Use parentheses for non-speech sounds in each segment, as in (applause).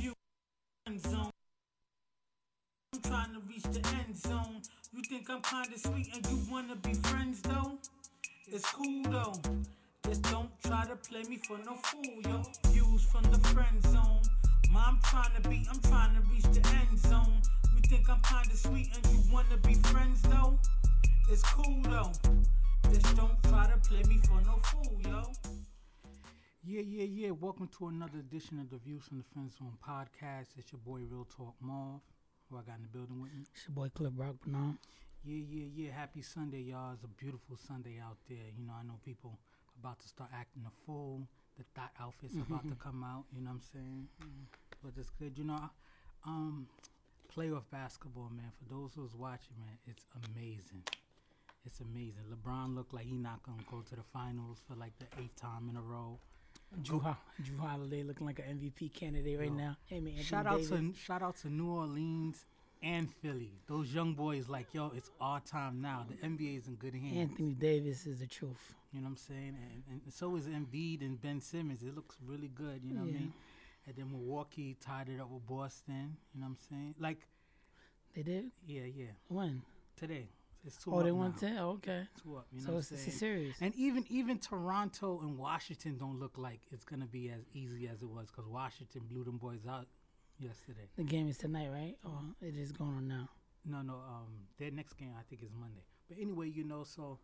You end zone. I'm trying to reach the end zone. You think I'm kinda sweet and you wanna be friends though? It's cool though. Just don't try to play me for no fool, yo. Views from the friend zone. Mom trying to be, I'm trying to reach the end zone. You think I'm kinda sweet and you wanna be friends though? It's cool though. Just don't try to play me for no fool, yo. Yeah, yeah, yeah. Welcome to another edition of the Views from the Friend Zone podcast. It's your boy Real Talk Marv, who I got in the building with me. It's your boy Clip Rock Banana. Yeah, yeah, yeah. Happy Sunday, y'all. It's a beautiful Sunday out there. You know, I know people about to start acting a fool. The thought outfits (laughs) about to come out. You know what I'm saying? But it's good. You know, um, playoff basketball, man. For those who's watching, man, it's amazing. It's amazing. LeBron looked like he not gonna go to the finals for like the eighth time in a row. Jrue, Jrue oh. Holiday looking like an MVP candidate right Yo. now. Hey man, Anthony Shout out Davis. to shout out to New Orleans and Philly. Those young boys, like yo, it's our time now. The NBA is in good hands. Anthony Davis is the truth. You know what I'm saying? And, and so is Embiid and Ben Simmons. It looks really good. You know what I mean? And then Milwaukee tied it up with Boston. You know what I'm saying? Like, They did yeah, yeah. when? Today, it's two Oh, they won ten. Oh, okay. Two up. You know So it's, it's a series. And even even Toronto and Washington don't look like it's gonna be as easy as it was because Washington blew them boys out yesterday. The game is tonight, right? Oh, it is going on now. No, no. Um, their next game I think is Monday. But anyway, you know, so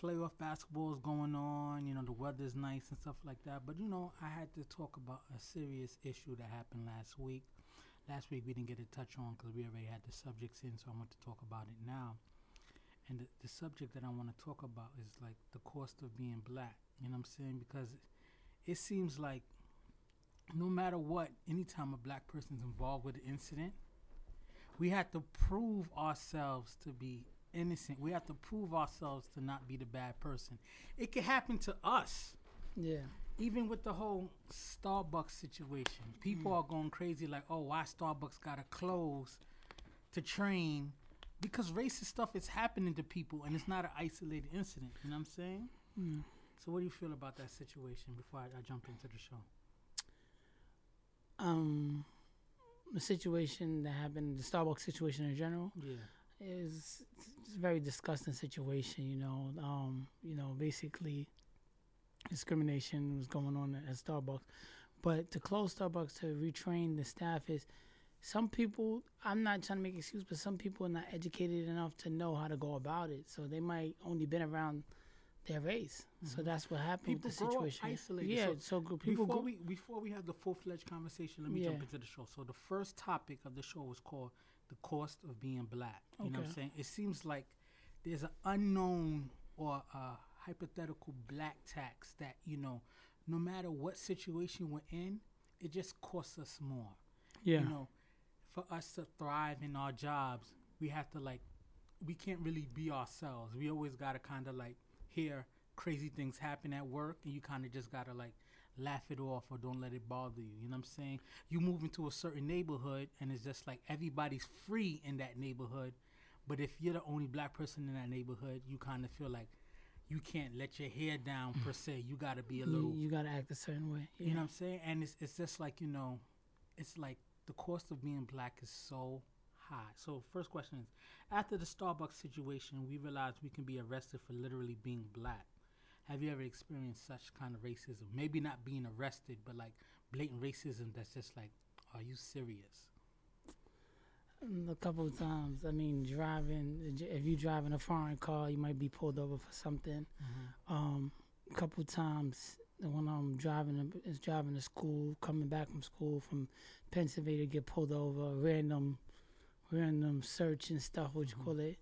playoff basketball is going on. You know, the weather's nice and stuff like that. But you know, I had to talk about a serious issue that happened last week. Last week we didn't get to touch on because we already had the subjects in, so I want to talk about it now. And the, the subject that I want to talk about is like the cost of being black. You know what I'm saying? Because it seems like no matter what, anytime a black person's involved with an incident, we have to prove ourselves to be innocent. We have to prove ourselves to not be the bad person. It could happen to us. Yeah. Even with the whole Starbucks situation, people mm. are going crazy like, oh, why Starbucks got to close to train? Because racist stuff is happening to people and it's not an isolated incident. You know what I'm saying? Mm. So, what do you feel about that situation before I, I jump into the show? Um, the situation that happened, the Starbucks situation in general, Yeah. is it's a very disgusting situation. You know, um, you know, basically discrimination was going on at Starbucks, but to close Starbucks to retrain the staff is some people. I'm not trying to make excuse, but some people are not educated enough to know how to go about it. So they might only been around their race. So mm-hmm. that's what happened People with the grow up situation. isolated. Yeah, So so, people before go. we before we have the full fledged conversation, let me jump into the show. So the first topic of the show was called the cost of being black. You know what I'm saying? It seems like there's an unknown or a hypothetical black tax that you know, no matter what situation we're in, it just costs us more. yeah, You know, for us to thrive in our jobs, we have to like, we can't really be ourselves. We always gotta kind of like hear crazy things happen at work, and you kind of just gotta like laugh it off or don't let it bother you. You know what I'm saying? You move into a certain neighborhood, and it's just like everybody's free in that neighborhood. But if you're the only black person in that neighborhood, you kind of feel like you can't let your hair down per mm. se. You gotta be a you, little you gotta act a certain way. Yeah. you know what I'm saying? And it's it's just like, you know, it's like the cost of being black is so high. So first question is after the Starbucks situation, we realized we can be arrested for literally being black. Have you ever experienced such kind of racism? Maybe not being arrested, but like blatant racism that's just like, are you serious? Mm, A couple of times. I mean, driving. If you're driving a foreign car, you might be pulled over for something. Um, a couple of times when I'm driving, is driving to school, coming back from school from Pennsylvania, get pulled over, random, random search and stuff, what you call it.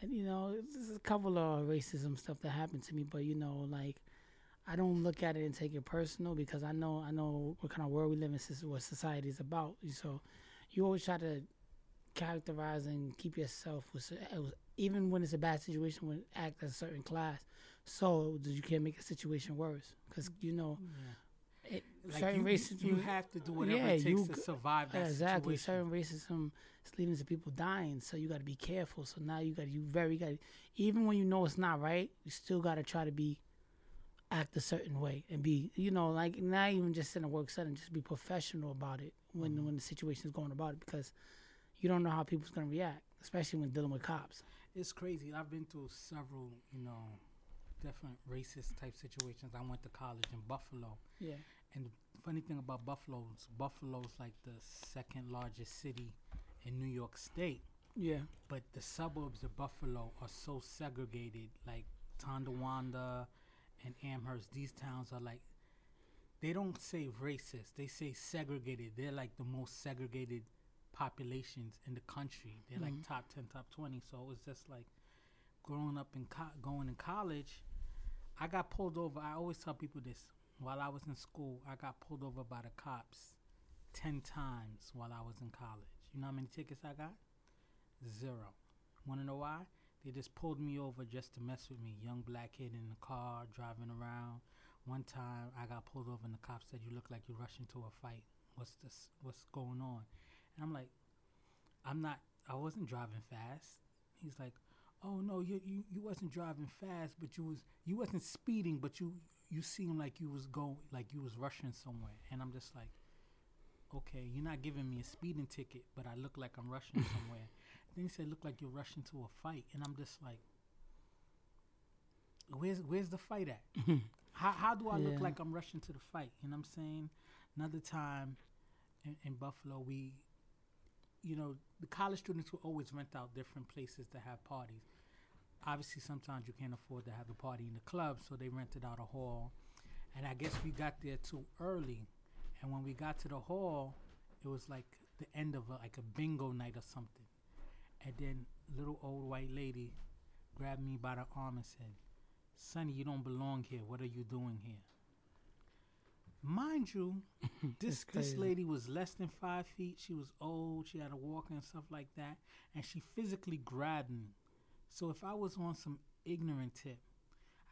And you know, there's a couple of racism stuff that happened to me, but you know, like. I don't look at it and take it personal because I know I know what kind of world we live in, soc- what society is about. So, you always try to characterize and keep yourself with uh, even when it's a bad situation when act as a certain class so you can't make a situation worse because you know it, Like certain you, racism you have to do whatever yeah, it takes you to survive that exactly situation. certain racism is leading to people dying so you got to be careful so now you got you very got even when you know it's not right you still got to try to be act a certain way and be, you know, like not even just in a work setting, just be professional about it when Mm-hmm. when the situation is going about it because you don't know how people's gonna react, especially when dealing with cops. It's crazy. I've been through several, you know, different racist type situations. I went to college in Buffalo. Yeah. And the funny thing about Buffalo is Buffalo's like the second largest city in New York State. Yeah. But the suburbs of Buffalo are so segregated, like Tonawanda and Amherst. These towns are like, they don't say racist, they say segregated. They're like the most segregated populations in the country. They're like mm-hmm. top 10, top 20. So it's just like growing up in co- going in college, I got pulled over. I always tell people this. While I was in school, I got pulled over by the cops 10 times while I was in college. You know how many tickets I got? Zero. Want to know why? They just pulled me over just to mess with me. Young black kid in the car driving around. One time I got pulled over and the cop said, "You look like you're rushing to a fight. What's this? What's going on?" And I'm like, "I'm not. I wasn't driving fast." He's like, "Oh no, you you, you wasn't driving fast, but you was you wasn't speeding, but you you seemed like you was going like you was rushing somewhere." And I'm just like, "Okay, you're not giving me a speeding ticket, but I look like I'm rushing (laughs) somewhere." Then he said, "Look like you're rushing to a fight," and I'm just like, "Where's where's the fight at? (laughs) how how do I look like I'm rushing to the fight?" You know what I'm saying? Another time in, in Buffalo, we, you know, the college students will always rent out different places to have parties. Obviously, sometimes you can't afford to have the party in the club, so they rented out a hall. And I guess we got there too early. And when we got to the hall, it was like the end of a, like a bingo night or something. And then little old white lady grabbed me by the arm and said, "Sonny, you don't belong here. What are you doing here?" Mind you, (laughs) this this lady was less than five feet. She was old. She had a walker and stuff like that, and she physically grabbed me. So if I was on some ignorant tip,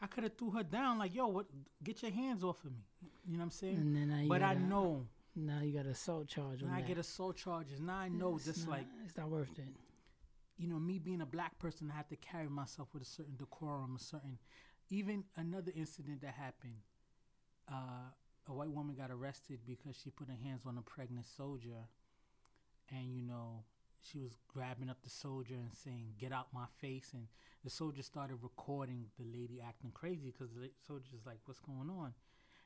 I could have threw her down like, "Yo, what? Get your hands off of me." You know what I'm saying? And then you but I know Now you got assault charge now I that. get assault charges. Now I know It's just not- like it's not worth it. you know, me being a black person, I have to carry myself with a certain decorum, a certain. Even another incident that happened, uh, a white woman got arrested because she put her hands on a pregnant soldier, and you know, she was grabbing up the soldier and saying, "Get out my face!" And the soldier started recording the lady acting crazy because the soldier's like, "What's going on?"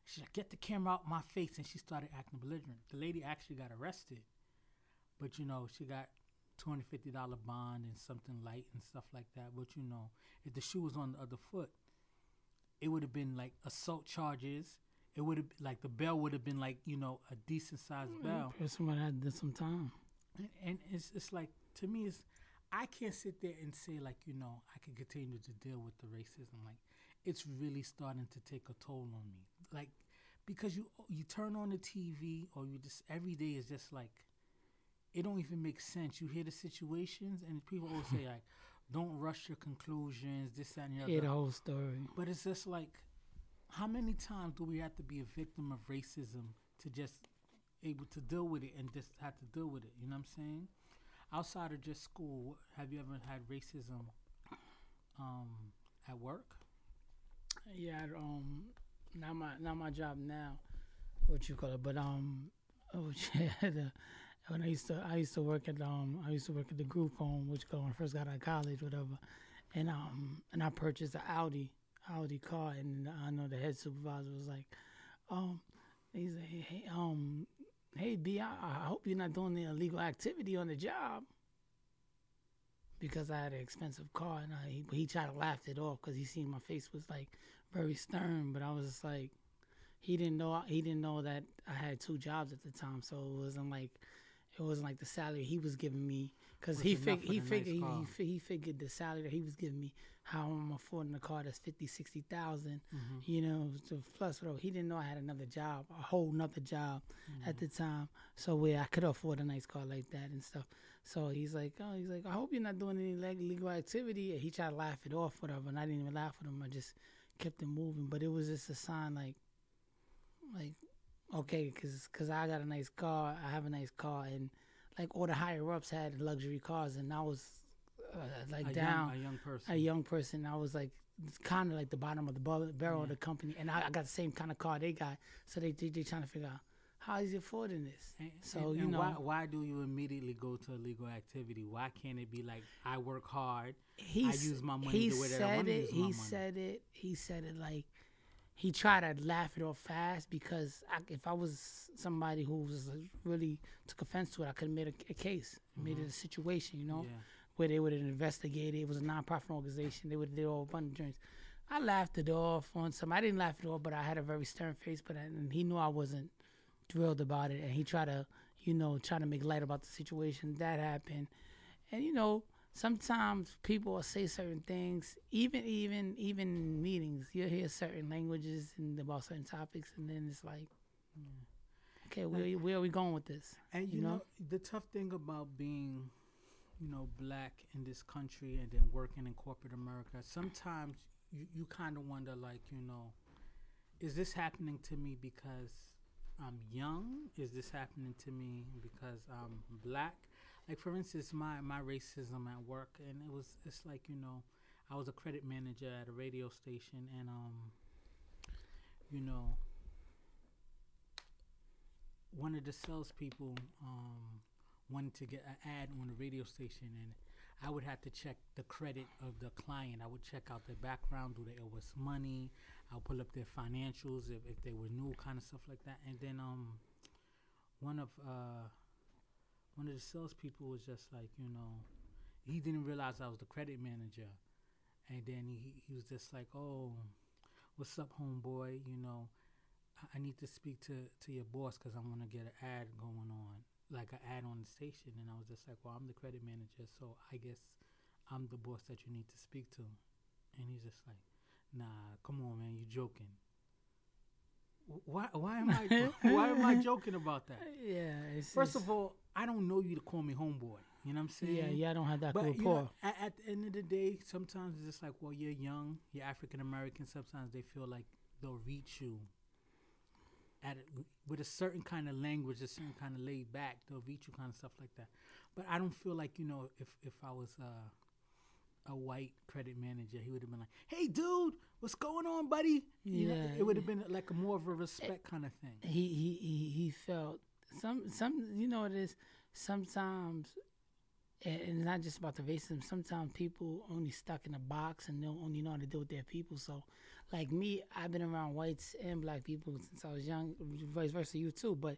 She's like, "Get the camera out my face!" And she started acting belligerent. The lady actually got arrested, but you know, she got two hundred fifty dollar bond and something light and stuff like that. But you know, if the shoe was on the other foot, it would have been like assault charges. It would have like the bell would have been like you know a decent sized mm-hmm. bell. Person would have done some time. And, and it's it's like to me, it's I can't sit there and say like you know I can continue to deal with the racism. Like it's really starting to take a toll on me. Like because you you turn on the TV or you just every day is just like it don't even make sense. You hear the situations and people always say (laughs) like, "Don't rush your conclusions." This that, and the other. Yeah, the whole story. But it's just like, how many times do we have to be a victim of racism to just able to deal with it and just have to deal with it? You know what I'm saying? Outside of just school, have you ever had racism um, at work? Yeah, um, not my not my job now, what you call it, but um, (laughs) oh yeah, when I used to I used to work at um I used to work at the group home, which when I first got out of college, whatever, and um and I purchased an Audi Audi car, and I know the head supervisor was like, um, like, hey, hey um, hey B, I, I hope you're not doing any illegal activity on the job. Because I had an expensive car, and I, he, he tried to laugh it off because he seen my face was like very stern, but I was just like, he didn't know he didn't know that I had two jobs at the time, so it wasn't like it wasn't like the salary he was giving me because he fig- he the nice figured he, he, he figured the salary that he was giving me how I'm affording a car that's fifty sixty thousand, Mm-hmm. you know, to plus whatever. He didn't know I had another job, a whole nother job at the time, so where I could afford a nice car like that and stuff. So he's like, oh, he's like, I hope you're not doing any legal illegal activity. And he tried to laugh it off, whatever, and I didn't even laugh at him. I just kept it moving. But it was just a sign, like, like, okay, because cause I got a nice car, I have a nice car, and like all the higher ups had luxury cars, and I was uh, like a down young, a young person. a young person. I was like kind of like the bottom of the barrel, barrel of the company, and I, I got the same kind of car they got. So they they, they trying to figure out how is he affording this. And, So, and- you and know- why why do you immediately go to illegal activity? Why can't it be like I work hard? He I use my money he the way that I said wanna it. use my He money. said it. He said it like he tried to laugh it off fast because I, if I was somebody who was really took offense to it, I could have made a, a case, made it a situation, you know, Mm-hmm. Yeah. where they would have investigated. It was a nonprofit organization. They would have did all a bunch of drinks. I laughed it off on some. I didn't laugh it off, but I had a very stern face. But I, and he knew I wasn't thrilled about it, and he tried to, you know, try to make light about the situation. That happened, and you know, sometimes people will say certain things, even even even in meetings. You'll hear certain languages and about certain topics, and then it's like, hmm, okay, where where are we going with this? And you, you know, know? the tough thing about being, you know, black in this country and then working in corporate America, sometimes you, you kind of wonder, like, you know, is this happening to me because I'm young? Is this happening to me because I'm black? Like, for instance, my, my racism at work, and it was, it's like, you know, I was a credit manager at a radio station, and, um, you know, one of the salespeople um, wanted to get an ad on the radio station, and I would have to check the credit of the client. I would check out their background, do they owe us money? I'll pull up their financials if, if they were new, kind of stuff like that. And then um, one of uh, one of the salespeople was just like, you know, he didn't realize I was the credit manager, and then he he was just like, oh, what's up, homeboy? You know, I- I need to speak to, to your boss because I want to get an ad going on, like an ad on the station. And I was just like, well, I'm the credit manager, so I guess I'm the boss that you need to speak to. And he's just like, nah, come on, man, you're joking. Wh- Why, why am I why am I joking about that? (laughs) Yeah. First of all, I don't know you to call me homeboy. You know what I'm saying? yeah, yeah, I don't have that But good you know, rapport. at, at the end of the day, sometimes it's just like, well, you're young, you're African American. Sometimes they feel like they'll reach you at a, with a certain kind of language, a certain kind of laid back. They'll reach you, kind of stuff like that. But I don't feel like you know, if if I was uh, a white credit manager, he would have been like, "Hey, dude, what's going on, buddy?" You know, Yeah, it would have been like a more of a respect kind of thing. he he he, he felt some some you know it is sometimes and it's not just about the racism sometimes people only stuck in a box and don't only know how to deal with their people so like me i've been around whites and black people since i was young vice versa you too but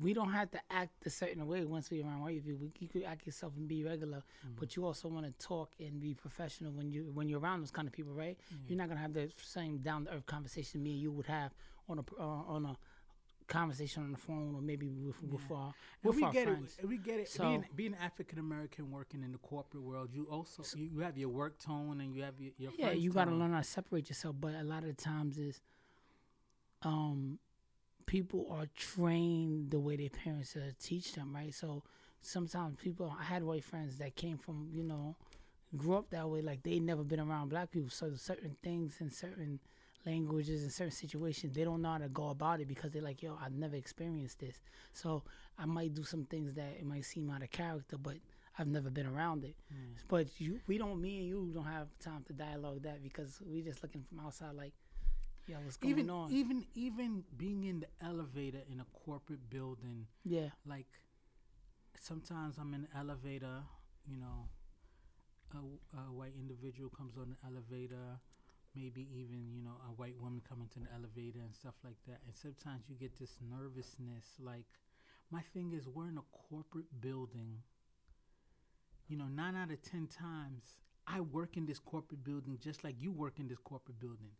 we don't have to act a certain way once we're around white people. You could act yourself and be regular, but you also want to talk and be professional when you when you're around those kind of people, right? You're not gonna have the same down to earth conversation me and you would have on a uh, on a conversation on the phone or maybe with with our with we our get friends. it. We get it. So- being being African American working in the corporate world, you also you, you have your work tone and you have your, your yeah, you got to learn how to separate yourself. But a lot of the times is, um, people are trained the way their parents uh, teach them, right? So sometimes people, I had white friends that came from, you know, grew up that way, like they never been around black people. So certain things and certain languages and certain situations, they don't know how to go about it because they're like, yo, I've never experienced this. So I might do some things that it might seem out of character, but I've never been around it. But you, we don't, me and you don't have time to dialogue that because we just looking from outside like, yeah, what's going even on? even even being in the elevator in a corporate building, yeah, like sometimes I'm in the elevator, you know, a, a white individual comes on the elevator, maybe even you know a white woman coming to the elevator and stuff like that, and sometimes you get this nervousness. Like my thing is, we're in a corporate building. You know, nine out of ten times I work in this corporate building just like you work in this corporate building.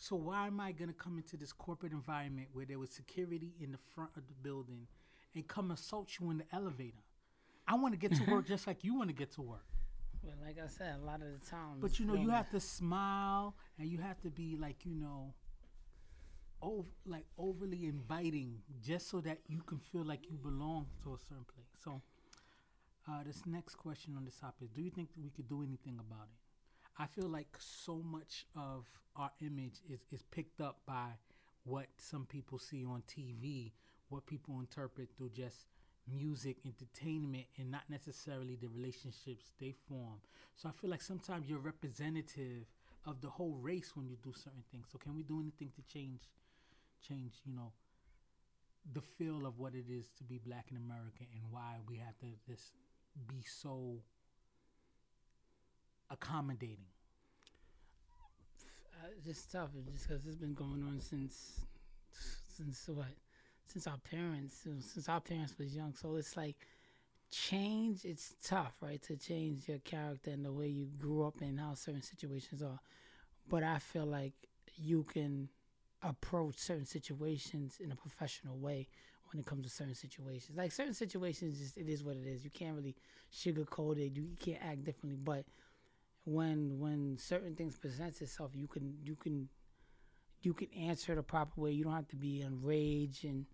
So why am I gonna come into this corporate environment where there was security in the front of the building and come assault you in the elevator? I want to get to work (laughs) just like you want to get to work. but like I said, a lot of the times. But you know, you have to smile and you have to be like, you know, over, like overly inviting just so that you can feel like you belong to a certain place. So, uh, this next question on this topic: Do you think we could do anything about it? I feel like so much of our image is is picked up by what some people see on TV, what people interpret through just music, entertainment, and not necessarily the relationships they form. So I feel like sometimes you're representative of the whole race when you do certain things. So can we do anything to change, change, you know, the feel of what it is to be black in America and why we have to this be so accommodating? Uh, just tough. Just because it's been going on since since what? Since our parents, since our parents was young. So it's like change. It's tough, right, to change your character and the way you grew up and how certain situations are. But I feel like you can approach certain situations in a professional way when it comes to certain situations. Like certain situations, just it is what it is. You can't really sugarcoat it. You, you can't act differently. But when when certain things presents itself, you can you can you can answer the proper way. You don't have to be enraged, and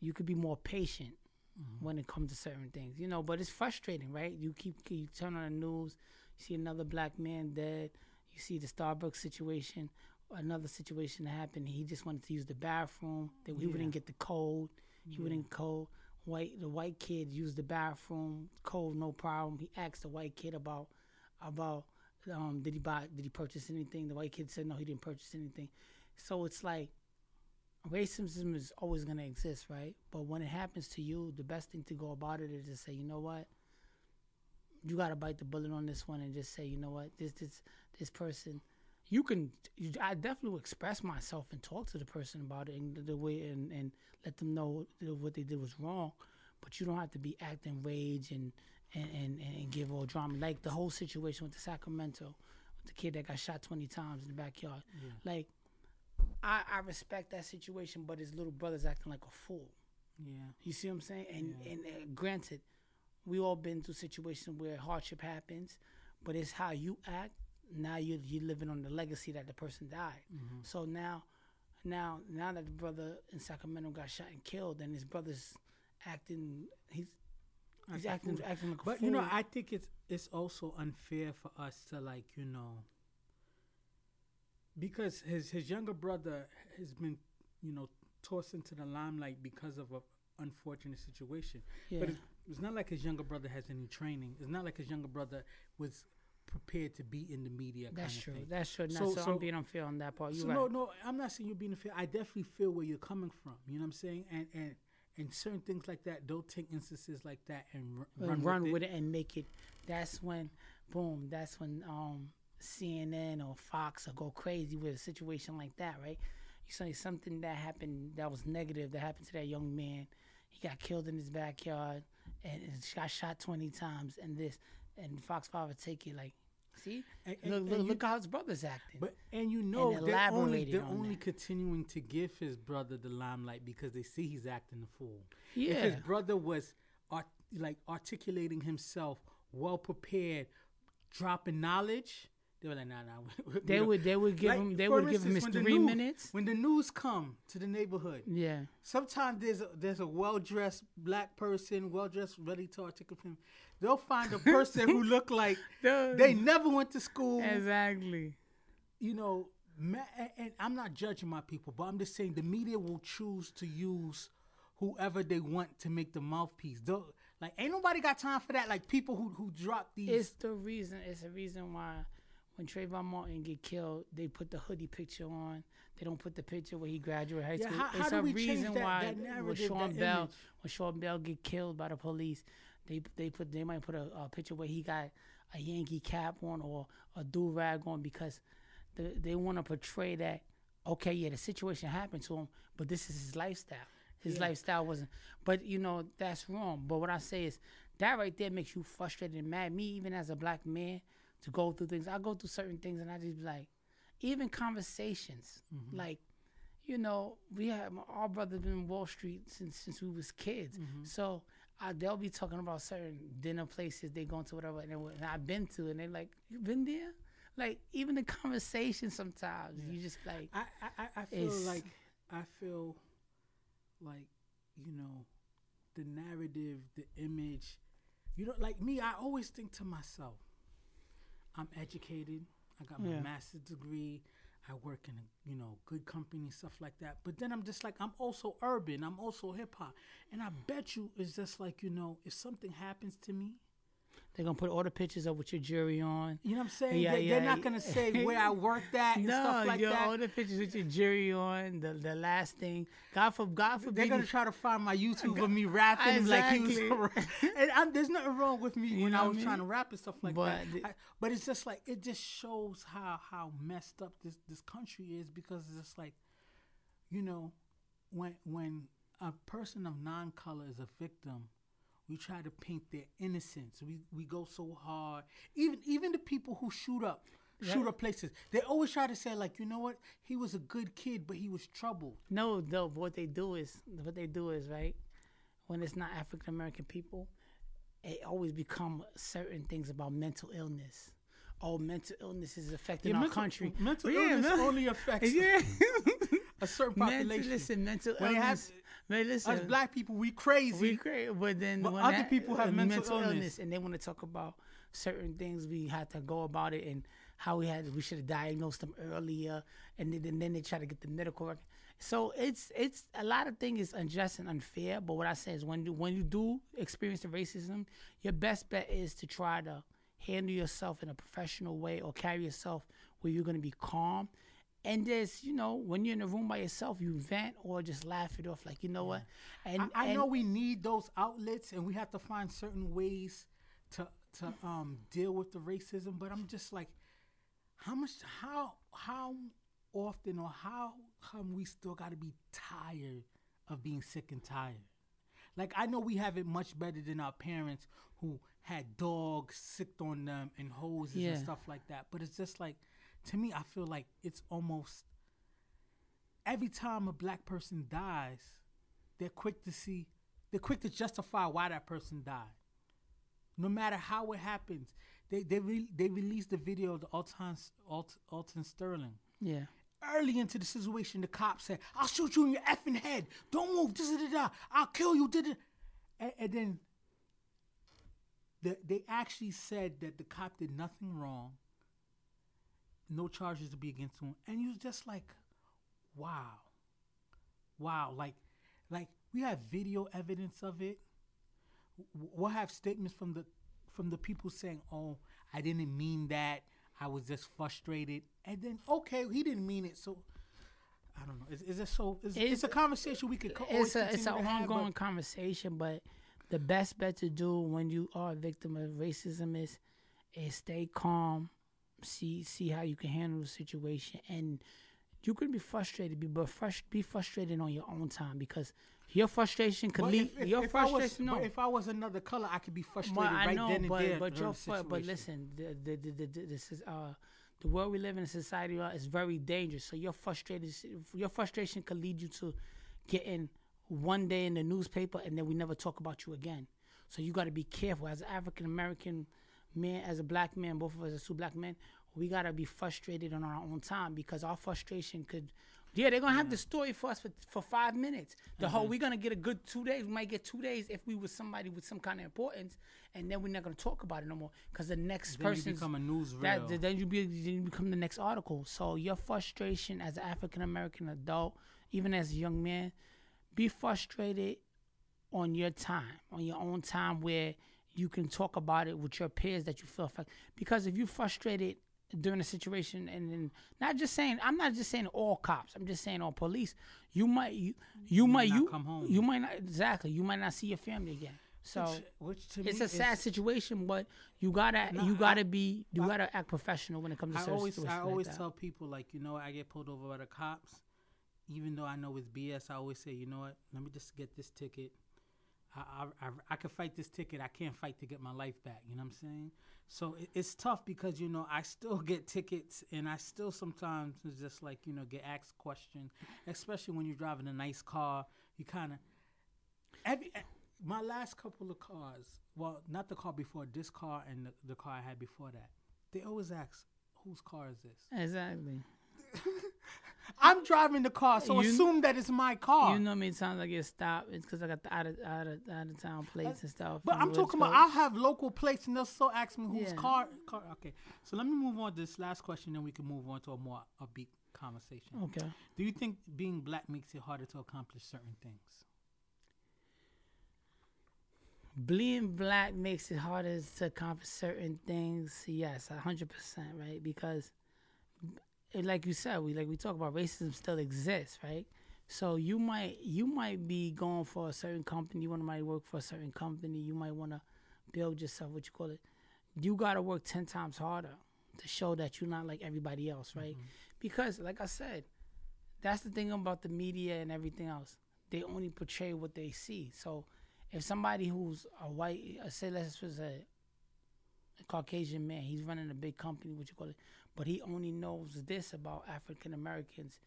you could be more patient mm-hmm. when it comes to certain things. You know, but it's frustrating, right? You keep you turn on the news, you see another black man dead. You see the Starbucks situation, another situation that happened. He just wanted to use the bathroom. That he yeah. wouldn't get the code. He yeah. wouldn't code. White the white kid used the bathroom. Code no problem. He asked the white kid about about um, did he buy did he purchase anything? The white kid said no, he didn't purchase anything. So it's like racism is always going to exist, right? But when it happens to you, the best thing to go about it is to say, you know what, you got to bite the bullet on this one and just say, you know what, this this this person, you can. I definitely express myself and talk to the person about it and the way and and let them know what they did was wrong. But you don't have to be acting rage and and, and, and give all drama like the whole situation with the Sacramento, with the kid that got shot twenty times in the backyard. Yeah. Like I, I respect that situation, but his little brother's acting like a fool. Yeah. You see what I'm saying? And yeah. and uh, granted, we all been through situations where hardship happens, but it's how you act. Now you you living on the legacy that the person died. Mm-hmm. So now, now now that the brother in Sacramento got shot and killed, and his brother's acting, he's he's acting acting like but you know, I think it's it's also unfair for us to like you know because his his younger brother has been, you know, tossed into the limelight because of a unfortunate situation. Yeah. But it's, it's not like his younger brother has any training. It's not like his younger brother was prepared to be in the media. That's true. That's true. So, so, so, I'm being unfair on that part. You so right. No, no, I'm not saying you're being unfair. I definitely feel where you're coming from. You know what I'm saying? And and and certain things like that, don't take instances like that and r- run, run with, with it. it. and make it. That's when, boom. That's when um CNN or Fox or go crazy with a situation like that, right? You say something that happened that was negative that happened to that young man. He got killed in his backyard and got shot twenty times, and this and Fox Five take it like, see, and, and, look, look, you, look, how his brother's acting. But and you know they're only they're on only that. continuing to give his brother the limelight because they see he's acting the fool. Yeah, if his brother was art, like articulating himself, well prepared, dropping knowledge they were like, nah, nah. (laughs) they would they would give like, him they would give him his three news, minutes. When the news come to the neighborhood, yeah. Sometimes there's a, there's a well dressed black person, well dressed, ready to articulate him. They'll find a person who (laughs) look like they never went to school. Exactly. You know, and I'm not judging my people, but I'm just saying the media will choose to use whoever they want to make the mouthpiece. They'll, like, ain't nobody got time for that. Like people who who drop these. It's the reason. It's the reason why when Trayvon Martin get killed, they put the hoodie picture on. They don't put the picture where he graduated high school. Yeah, how, it's how a reason that, why that when Sean Bell image. when Sean Bell get killed by the police, they they put they might put a, a picture where he got a Yankee cap on or a do rag on because the, they want to portray that okay, yeah, the situation happened to him, but this is his lifestyle. His yeah. lifestyle wasn't. But you know that's wrong. But what I say is that right there makes you frustrated and mad. Me, even as a black man, to go through things. I go through certain things and I just be like, even conversations, mm-hmm. like, you know, we have our brother been in Wall Street since since we was kids. Mm-hmm. So I, they'll be talking about certain dinner places they going to, whatever, and, and I've been to, and they're like, "You been there?" Like even the (laughs) conversation sometimes yeah. you just like. I I, I feel like I feel like you know the narrative, the image. You know, like me, I always think to myself, I'm educated. I got my yeah. master's degree. I work in a you know good company stuff like that. But then I'm just like I'm also urban. I'm also hip hop, and I bet you it's just like you know if something happens to me, They're gonna put all the pictures up with your jury on. You know what I'm saying? Yeah, they, yeah, They're not gonna say where I worked at and (laughs) no, stuff like yo, that. all the pictures with your jury on. The the last thing. God for God forbid. They're gonna try to find my YouTube (laughs) of me rapping like he was. Exactly. (laughs) and I'm, there's nothing wrong with me when I was I mean? trying to rap and stuff like But that. the- I- but it's just like it just shows how how messed up this this country is because it's just like, you know, when when a person of non-color is a victim, we try to paint their innocence. We we go so hard. Even even the people who shoot up. Shoot up places. They always try to say like, you know what? He was a good kid, but he was troubled. No, no. What they do is what they do is right when it's not African American people, it always become certain things about mental illness. Oh, mental illness is affecting Yeah, our mental, country. Mental Yeah, illness only affects (laughs) Yeah. a certain mental, population. listen, mental When they have- illness. Man, listen, Us black people, we crazy. we great, but then But when other that- people have uh, mental illness. and they want to talk about certain things, we had to go about it and how we had we should have diagnosed them earlier, and then, and then they try to get the medical record. So it's it's a lot of things is unjust and unfair. But what I say is when you when you do experience the racism, your best bet is to try to handle yourself in a professional way or carry yourself where you're going to be calm. And there's, you know, when you're in a room by yourself, you vent or just laugh it off, like you know what. And I, I and- know we need those outlets, and we have to find certain ways to to um deal with the racism. But I'm just like, how much, how how often, or how come we still got to be tired of being sick and tired? Like I know we have it much better than our parents who had dogs sicked on them and hoses Yeah. and stuff like that. But it's just like, to me, I feel like it's almost every time a black person dies, they're quick to see, they're quick to justify why that person died. No matter how it happens, they they re, they released the video of the Alton Alt, Alton Sterling. yeah. Early into the situation, the cop said, "I'll shoot you in your effing head. Don't move. Da da da. I'll kill you." Da. And, and then the, they actually said that the cop did nothing wrong. No charges to be against him, and you was just like, "Wow, wow!" Like, like we have video evidence of it. We'll have statements from the from the people saying, "Oh, I didn't mean that. I was just frustrated." And then, okay, he didn't mean it. So, I don't know. Is, is it so? Is, it's, It's- a conversation we could. co- it's a it's an have, but- ongoing conversation, but the best bet to do when you are a victim of racism is is stay calm, see see how you can handle the situation, and you can be frustrated, be but frus- be frustrated on your own time because your frustration could But lead if, if, your if I was, frustration. but no, if I was another color, I could be frustrated Well, I right know, then and but there. but your fu- but listen, the the, the, the, this is uh the world we live in, a society uh, is very dangerous. So your frustrated your frustration could lead you to getting one day in the newspaper and then we never talk about you again. So you got to be careful as an African American man, as a black man, both of us as two black men. We got to be frustrated on our own time because our frustration could. Yeah, they're gonna have the story for us for, for five minutes. The Mm-hmm. whole we're gonna get a good two days. We might get two days if we was somebody with some kind of importance, and then we're not gonna talk about it no more because the next then you person become a news that reel. then you be then you become the next article. So your frustration as an African American adult, even as a young man, be frustrated on your time, on your own time, where you can talk about it with your peers that you feel affected. Because if you're frustrated during a situation, and then not just saying, I'm not just saying all cops. I'm just saying all police. You might you you, might not you come home. you might not exactly you might not see your family again. So which, which it's a sad is- situation, but you gotta No, you gotta be you gotta act professional when it comes to I always, I like always that. tell people like, you know, I get pulled over by the cops, even though I know it's BS. I always say, you know what? Let me just get this ticket. I, I, I, can fight this ticket. I can't fight to get my life back. You know what I'm saying? So it, it's tough because you know I still get tickets, and I still sometimes just like you know get asked questions, especially when you're driving a nice car. You kind of every my last couple of cars. Well, not the car before this car and the, the car I had before that. They always ask, "Whose car is this?" Exactly. (laughs) I'm driving the car, so You- assume that it's my car. You know many times I get stopped? It's because I got the out of out of out of town plates and stuff. But I'm talking about. I'll have local plates and they'll still ask me whose Yeah. car, car. Okay, so let me move on to this last question, then we can move on to a more upbeat conversation. Okay. Do you think being black makes it harder to accomplish certain things? being black makes it harder to accomplish certain things. Yes, hundred percent, right? Because, like you said, we like we talk about racism still exists, right? So you might you might be going for a certain company. You want to might work for a certain company. You might want to build yourself. What you call it? You got to work ten times harder to show that you're not like everybody else, right? Mm-hmm. Because, like I said, that's the thing about the media and everything else. They only portray what they see. So if somebody who's a white, uh, say let's just say a Caucasian man, he's running a big company, what you call it, but he only knows this about African Americans.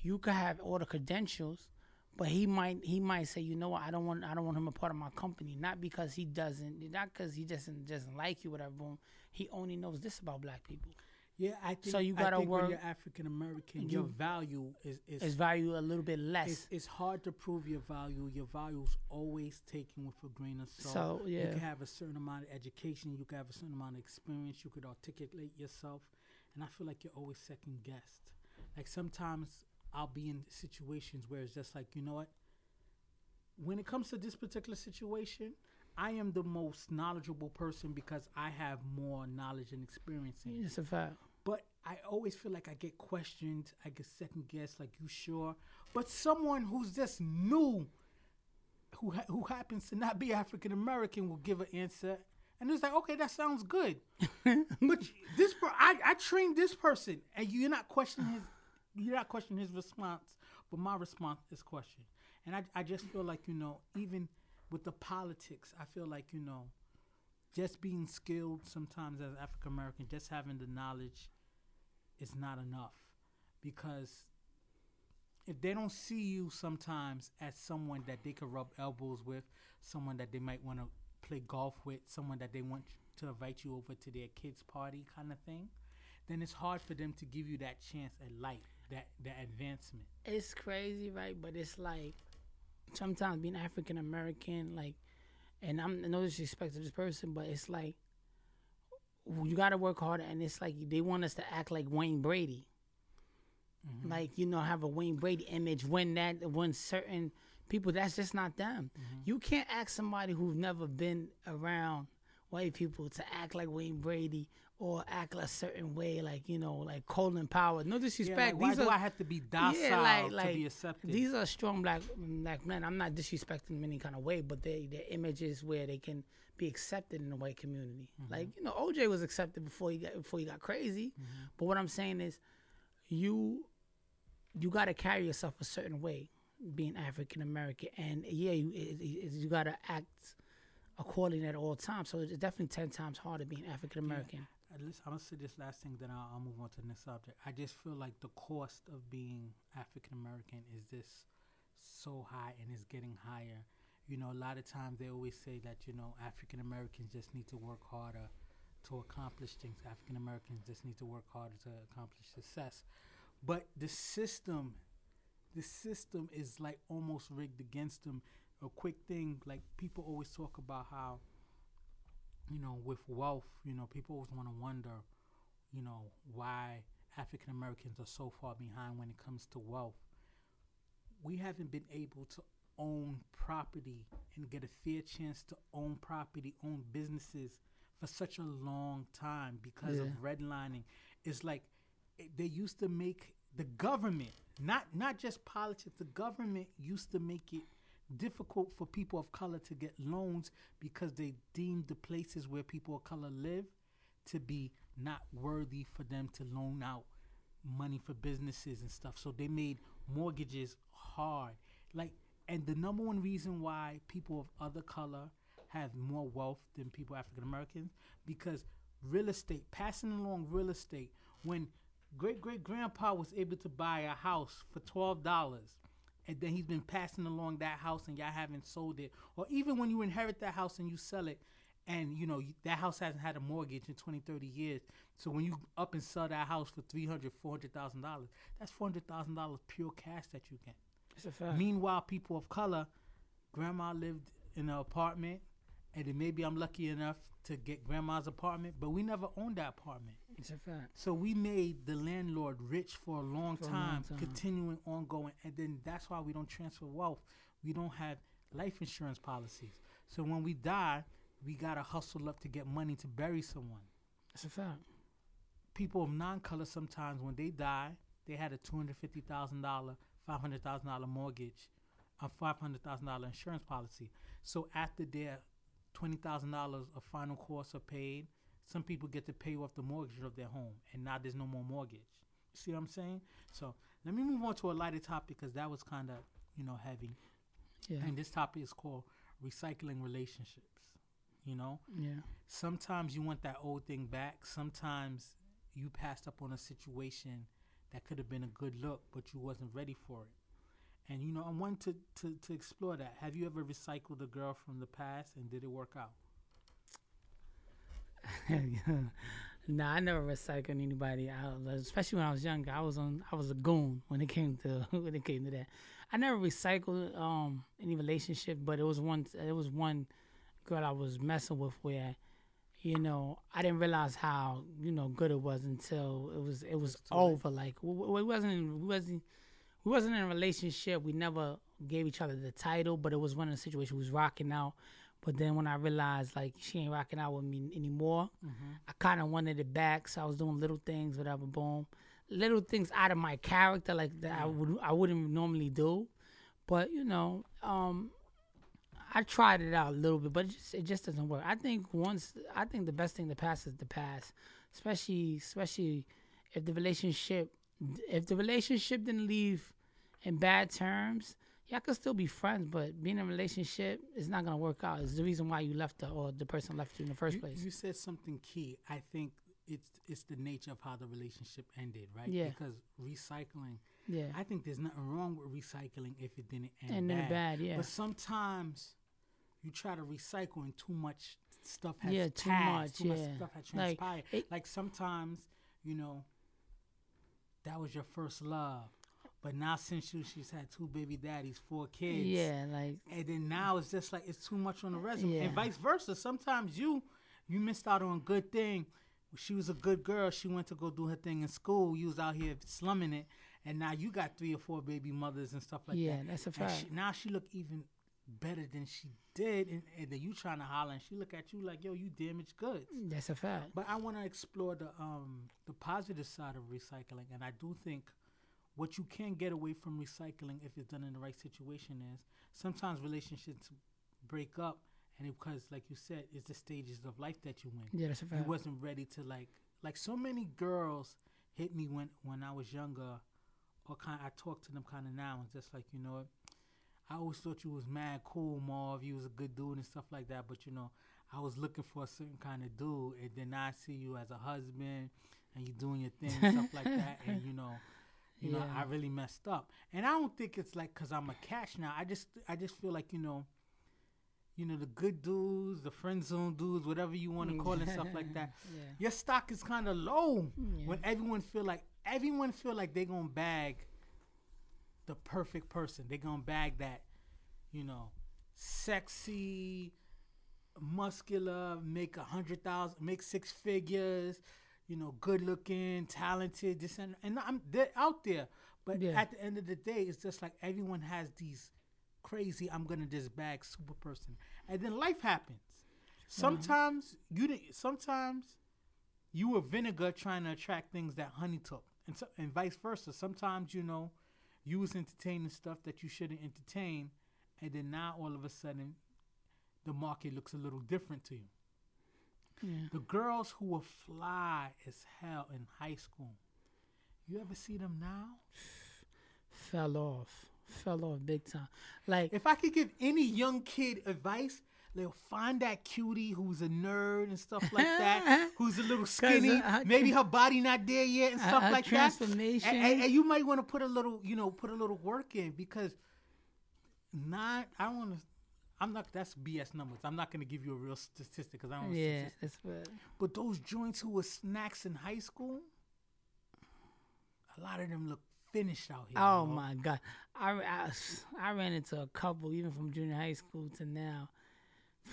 You could have all the credentials, but he might he might say, you know what, I don't want I don't want him a part of my company, not because he doesn't, not because he doesn't doesn't like you, whatever. Boom, he only knows this about black people. Yeah, I think so. You gotta work. When you're African American, your value is is, is value a little bit less. It's, it's, hard to prove your value. Your value is always taken with a grain of salt. So yeah, you can have a certain amount of education. You can have a certain amount of experience. You could articulate yourself, and I feel like you're always second guessed. Like sometimes I'll be in situations where it's just like, you know what? When it comes to this particular situation, I am the most knowledgeable person because I have more knowledge and experience. In it's a fact. But I always feel like I get questioned. I get second guessed. Like, you sure? But someone who's just new, who ha- who happens to not be African American, will give an answer, and it's like, okay, that sounds good. (laughs) but this, per- I, I trained this person, and you're not questioning his, you're not questioning his response. But my response is question, and I, I just feel like you know, even with the politics, I feel like you know, just being skilled sometimes as African American, just having the knowledge is not enough because if they don't see you sometimes as someone that they could rub elbows with, someone that they might want to play golf with, someone that they want to invite you over to their kids' party kind of thing, then it's hard for them to give you that chance at life, that that advancement. It's crazy, right? But it's like sometimes being African American, like, and I'm no disrespect to this person, but it's like you got to work harder, and it's like they want us to act like Wayne Brady, mm-hmm. like you know, have a Wayne Brady image when that when certain people that's just not them. Mm-hmm. You can't ask somebody who's never been around white people to act like Wayne Brady or act a certain way, like you know, like Colin Powell. No disrespect. Yeah, like, why these do are, I have to be docile yeah, like, like, to be accepted? These are strong black black men. I'm not disrespecting them in any kind of way, but they their images where they can be accepted in the white community. Mm-hmm. Like you know, OJ was accepted before he got before he got crazy. Mm-hmm. But what I'm saying is, you you got to carry yourself a certain way, being African American, and yeah, you you got to act according at all times. So it's definitely ten times harder being African American. Yeah. I'm gonna say this last thing, then I'll, I'll, move on to the next subject. I just feel like the cost of being African American is just so high and it's getting higher. You know, a lot of times they always say that you know African Americans just need to work harder to accomplish things. African Americans just need to work harder to accomplish success. But the system, the system is like almost rigged against them. A quick thing, like people always talk about how you know, with wealth, you know, people always want to wonder, you know, why African Americans are so far behind when it comes to wealth. We haven't been able to own property and get a fair chance to own property, own businesses for such a long time because yeah. of redlining. It's like eh, they used to make the government, not not just politics, the government used to make it difficult for people of color to get loans because they deemed the places where people of color live to be not worthy for them to loan out money for businesses and stuff. So they made mortgages hard. Like and the number one reason why people of other color have more wealth than people African Americans because real estate, passing along real estate, when great great grandpa was able to buy a house for twelve dollars and then he's been passing along that house and y'all haven't sold it. Or even when you inherit that house and you sell it and you know that house hasn't had a mortgage in 20 30 years. So when you up and sell that house for 300 400000 dollars that's $400000 pure cash that you get. It's a fact. meanwhile people of color grandma lived in an apartment and then maybe i'm lucky enough to get grandma's apartment but we never owned that apartment it's a fact. So we made the landlord rich for a long, for time, a long time, continuing ongoing, and then that's why we don't transfer wealth. We don't have life insurance policies. So when we die, we gotta hustle up to get money to bury someone. That's a fact. People of non-color sometimes when they die, they had a two hundred fifty thousand dollar, five hundred thousand dollar mortgage, a five hundred thousand dollar insurance policy. So after their twenty thousand dollars of final costs are paid, some people get to pay off the mortgage of their home, and now there's no more mortgage. You see what I'm saying? So let me move on to a lighter topic because that was kind of you know heavy, Yeah. and this topic is called recycling relationships. You know, yeah. sometimes you want that old thing back. Sometimes you passed up on a situation that could have been a good look, but you wasn't ready for it. And you know, I want to, to, to explore that. Have you ever recycled a girl from the past and did it work out? (laughs) nah, I never recycled anybody. I, especially when I was younger, I was on. I was a goon when it came to (laughs) when it came to that. I never recycled um any relationship, but it was one. It was one girl I was messing with where, you know, I didn't realize how you know good it was until it was it was late. over. Like we, we wasn't we wasn't we wasn't in a relationship. We never gave each other the title, but it was one of the situations we was rocking out. But then when I realized like she ain't rocking out with me anymore, I kind of wanted it back. So I was doing little things, whatever. Boom, little things out of my character, like that I would I wouldn't normally do. But you know, um, I tried it out a little bit, but it just it just doesn't work. I think once I think the best thing to pass is the past, especially especially if the relationship if the relationship didn't leave in bad terms, y'all could still be friends, but being in a relationship is not gonna work out. It's the reason why you left her or the person left you in the first You, place. you said something key. I think it's it's the nature of how the relationship ended, right? Yeah. Because recycling, yeah, I think there's nothing wrong with recycling if it didn't end and bad. bad, yeah, But sometimes you try to recycle and too much stuff has Yeah, too passed, much, too much stuff has Like, transpired. it- like sometimes, you know, that was your first love. But now since you she's had two baby daddies, four kids. yeah, like And then now it's just like it's too much on the resume. Yeah. And vice versa. Sometimes you you missed out on a good thing. She was a good girl. She went to go do her thing in school. You was out here slumming it, and now you got three or four baby mothers and stuff like yeah, that. Yeah, that's a fact. she, now she look even better than she did, and, and then you trying to holler, and she look at you like, "Yo, you damaged goods." that's a fact. But I want to explore the um the positive side of recycling, and I do think what you can get away from recycling if it's done in the right situation is sometimes relationships break up, and it, because like you said, it's the stages of life that you win Yeah, that's a fact. you wasn't ready to like like so many girls hit me when when I was younger or kind I talk to them kind of now and just like you know I always thought you was mad cool Marv you was a good dude and stuff like that but you know I was looking for a certain kind of dude and then I see you as a husband and you doing your thing and stuff like (laughs) that and you know you know I really messed up and I don't think it's like cuz I'm a cash now I just I just feel like you know you know the good dudes, the friend zone dudes, whatever you want to mm. call it, and (laughs) stuff like that Yeah. your stock is kind of low Yeah. when everyone feel like everyone feel like they're gonna bag the perfect person. They're gonna bag that, you know, sexy, muscular, make a hundred thousand, make six figures, you know, good looking, talented. This and and I'm they're out there, but Yeah. at the end of the day, it's just like everyone has these crazy. I'm gonna just bag super person, and then life happens. Sometimes you didn't. Sometimes you were vinegar trying to attract things that honey took, and so, and vice versa. Sometimes you know you was entertaining stuff that you shouldn't entertain, and then now all of a sudden the market looks a little different to you. Yeah. The girls who were fly as hell in high school, you ever see them now? Fell off. Fell off big time. Like If I could give any young kid advice, they'll find that cutie who's a nerd and stuff like that, (laughs) who's a little skinny, uh, maybe her body not there yet and stuff her like that. transformation. And, and- and you might want to put a little, you know, put a little work in because not. I want to. I'm not. That's BS numbers. I'm not going to give you a real statistic because I don't. know yeah, that's what. But those joints who were snacks in high school, a lot of them look finished out here. Oh bro. my god, I, I I ran into a couple even from junior high school to now. (sighs)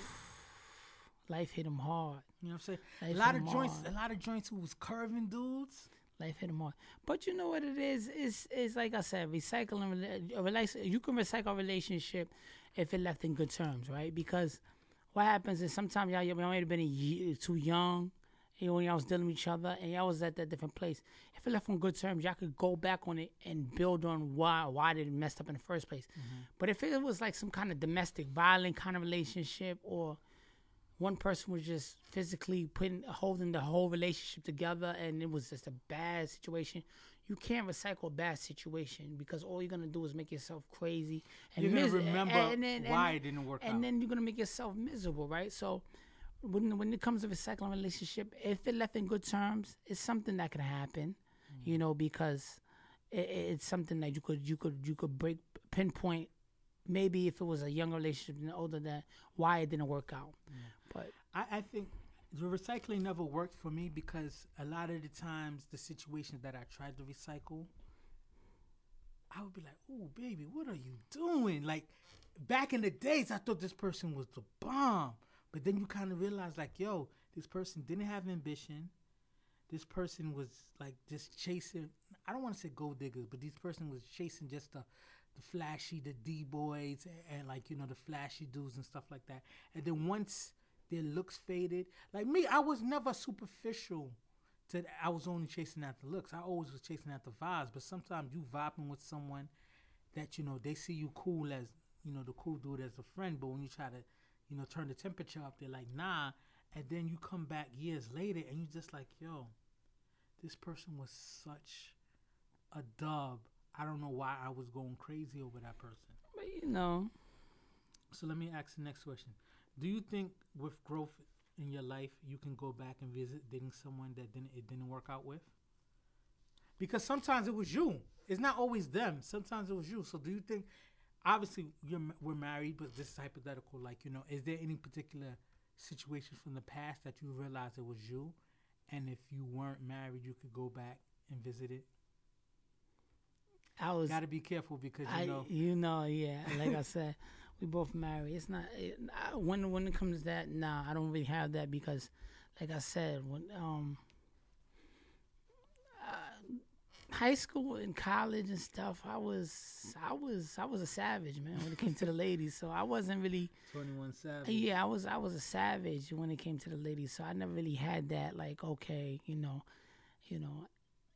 Life hit them hard. You know what I'm saying? Life a lot of joints. hard. A lot of joints who was curving dudes. Life hit them hard. But you know what it is? It's it's like I said, recycling. A you can recycle a relationship if it left in good terms, right? Because what happens is sometimes y'all, y'all might have been a year, too young. You know, when y'all was dealing with each other and y'all was at that different place. If it left on good terms, y'all could go back on it and build on why why did it messed up in the first place. Mm-hmm. But if it was like some kind of domestic violent kind of relationship or one person was just physically putting holding the whole relationship together and it was just a bad situation you can't recycle a bad situation because all you're gonna do is make yourself crazy and You're gonna remember and then- and why then- it didn't work and out. then you're gonna make yourself miserable right so when when it comes to recycling relationship if it left in good terms it's something that can happen Mm. you know because it, it's something that you could you could you could break pinpoint maybe if it was a younger relationship and older that why it didn't work out but I, I think the recycling never worked for me because a lot of the times the situations that I tried to recycle, I would be like, "Oh, baby, what are you doing?" Like back in the days, I thought this person was the bomb, but then you kind of realize, like, yo, this person didn't have ambition. This person was like just chasing. I don't want to say gold diggers, but this person was chasing just the, the flashy, the d boys, and, and like you know the flashy dudes and stuff like that. And then once their looks faded, like me, I was never superficial. To I was only chasing after looks. I always was chasing after vibes. But sometimes you vibing with someone that you know they see you cool as you know the cool dude as a friend, but when you try to you know turn the temperature up, they're like nah. And then you come back years later and you just like yo, this person was such a dub. I don't know why I was going crazy over that person. but you know So let me ask the next question. Do you think with growth in your life you can go back and visit dating someone that didn't it didn't work out with? Because sometimes it was you. It's not always them. Sometimes it was you. So do you think obviously you're we're married, but this is hypothetical like, you know, is there any particular situation from the past that you realized it was you and if you weren't married you could go back and visit it? i was Got to be careful because you I, know you know, yeah. Like I said, (laughs) we both married. It's not it, I, when when it comes to that. Nah, I don't really have that because, like I said, when um, uh, high school and college and stuff, I was I was I was a savage man when it came to the ladies. So I wasn't really 21 Savage. yeah, I was I was a savage when it came to the ladies, so I never really had that like okay, you know, you know.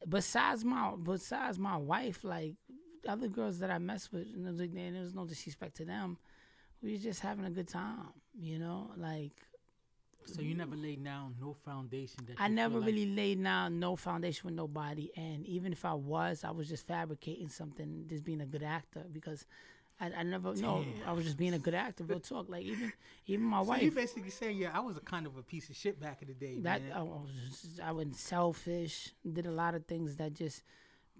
Besides my besides my wife, like other girls that I mess with, you know, like, and there was no disrespect to them. We was just having a good time, you know. Like So you never laid down no foundation that I never like- really laid down no foundation with nobody, and even if I was, I was just fabricating something, just being a good actor because. I, I never no. I was just being a good actor. Real talk. Like even even my So wife. you basically saying, yeah, I was a kind of a piece of shit back in the day, that man. I was just- I was selfish. Did a lot of things that just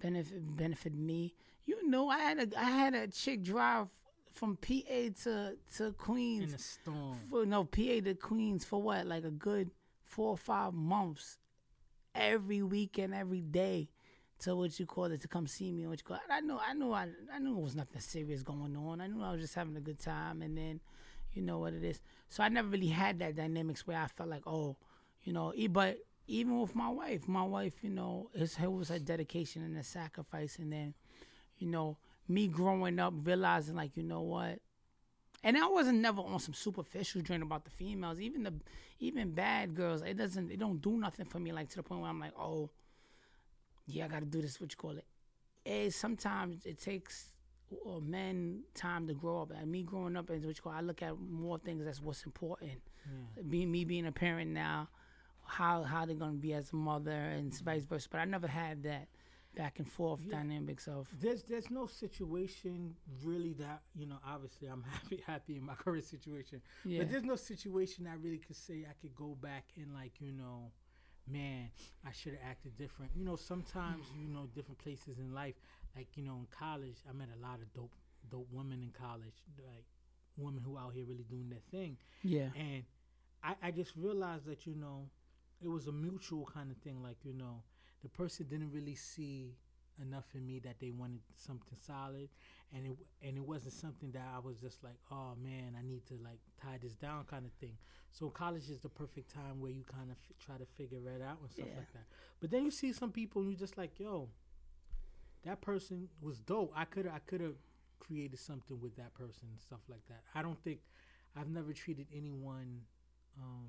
benefit benefit me. You know, I had a I had a chick drive from PA to to in Queens. a storm. For, no, PA to Queens for what? Like a good four or five months, every weekend, every day. To what you call it to come see me. What you call it. I knew I knew I I knew it was nothing serious going on. I knew I was just having a good time, and then you know what it is. So I never really had that dynamics where I felt like, oh, you know, but even with my wife, my wife, you know, it's, it was a dedication and a sacrifice. And then, you know, me growing up, realizing like, you know what? And I wasn't never on some superficial dream about the females, even the, even bad girls. It doesn't, it don't do nothing for me. Like to the point where I'm like, oh, yeah, I got to do this. What you call it? It sometimes it takes uh, men time to grow up. And me growing up, and what you call, I look at more things as what's important Yeah. being me being a parent now, how how they're gonna be as a mother and vice versa. But I never had that back and forth Yeah. dynamics of There's there's no situation really that you know. Obviously, I'm (laughs) happy happy in my current situation, yeah but there's no situation I really could say I could go back and like you know, man, I should have acted different. You know, sometimes you know different places in life. Like you know, in college, I met a lot of dope dope women in college, like women who out here really doing their thing. yeah And I, I just realized that, you know, it was a mutual kind of thing. Like, you know, the person didn't really see enough in me that they wanted something solid. And it, and it wasn't something that I was just like, oh man, I need to like tie this down kind of thing. So college is the perfect time where you kind of f- try to figure it out and stuff Yeah. like that. But then you see some people and you're just like, yo, that person was dope. I could I could have created something with that person and stuff like that. I don't think I've never treated anyone um,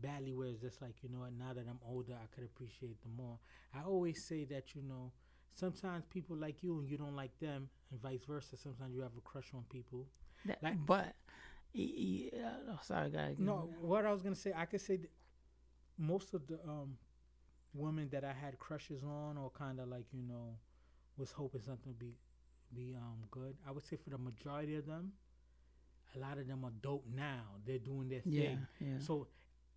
badly where it's just like, you know what, now that I'm older, I could appreciate them more. I always say that, you know, sometimes people like you and you don't like them, and vice versa. Sometimes you have a crush on people. That, Like- but, e- uh, oh, sorry, guys. No, what I was gonna say, I could say that most of the um, women that I had crushes on, or kind of like you know, was hoping something would be be um good. I would say for the majority of them, a lot of them are dope now. They're doing their thing. Yeah, yeah. So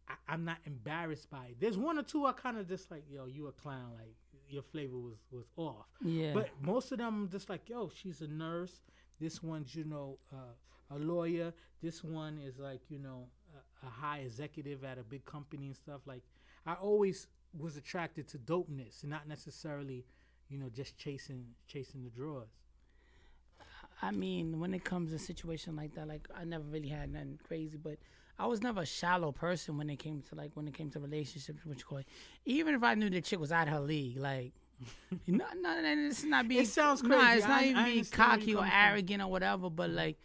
I, I'm not embarrassed by it. There's one or two I kind of just like, yo, you a clown. Like your flavor was was off. yeah. But most of them just like, yo, she's a nurse. This one's, you know, uh, a lawyer. This one is like, you know, a, a high executive at a big company and stuff. Like, I always was attracted to dopeness, not necessarily, you know, just chasing chasing the drawers. I mean, when it comes to a situation like that, like I never really had nothing crazy, but I was never a shallow person when it came to like when it came to relationships, which call it. Even if I knew the chick was out of her league, like, (laughs) no, no, and it's not being. It sounds Nah, crazy. it's not I- even I being cocky or coming from. arrogant or whatever, but like,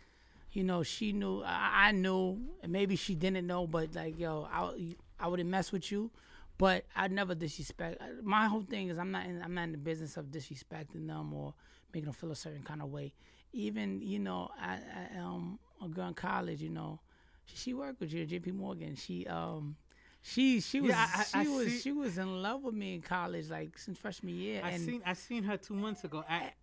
you know, she knew, I, I knew, and maybe she didn't know, but like, yo, I, I wouldn't mess with you. But I never disrespect. My whole thing is I'm not in, I'm not in the business of disrespecting them or making them feel a certain kind of way. Even you know, I, I um a girl in college, you know, she, worked with you, J.P. Morgan. She um. She she was Yeah, I- I- she I was see- she was in love with me in college like since freshman year I and seen I seen her two months ago at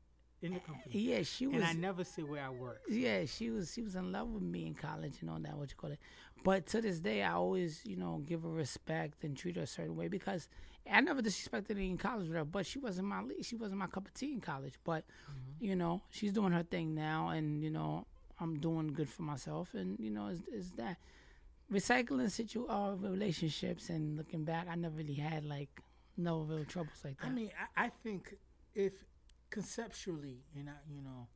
in the company, yeah she was and I never say where I work. yeah, she was she was in love with me in college and all that what you call it. But to this day, I always you know give her respect and treat her a certain way because I never disrespected her in college with her. But she wasn't my. She wasn't my cup of tea in college. But you know she's doing her thing now, and you know I'm doing good for myself, and you know is is that recycling situ uh, relationships and looking back, I never really had like no real troubles like that. I mean, I, I think if conceptually, and I, you know,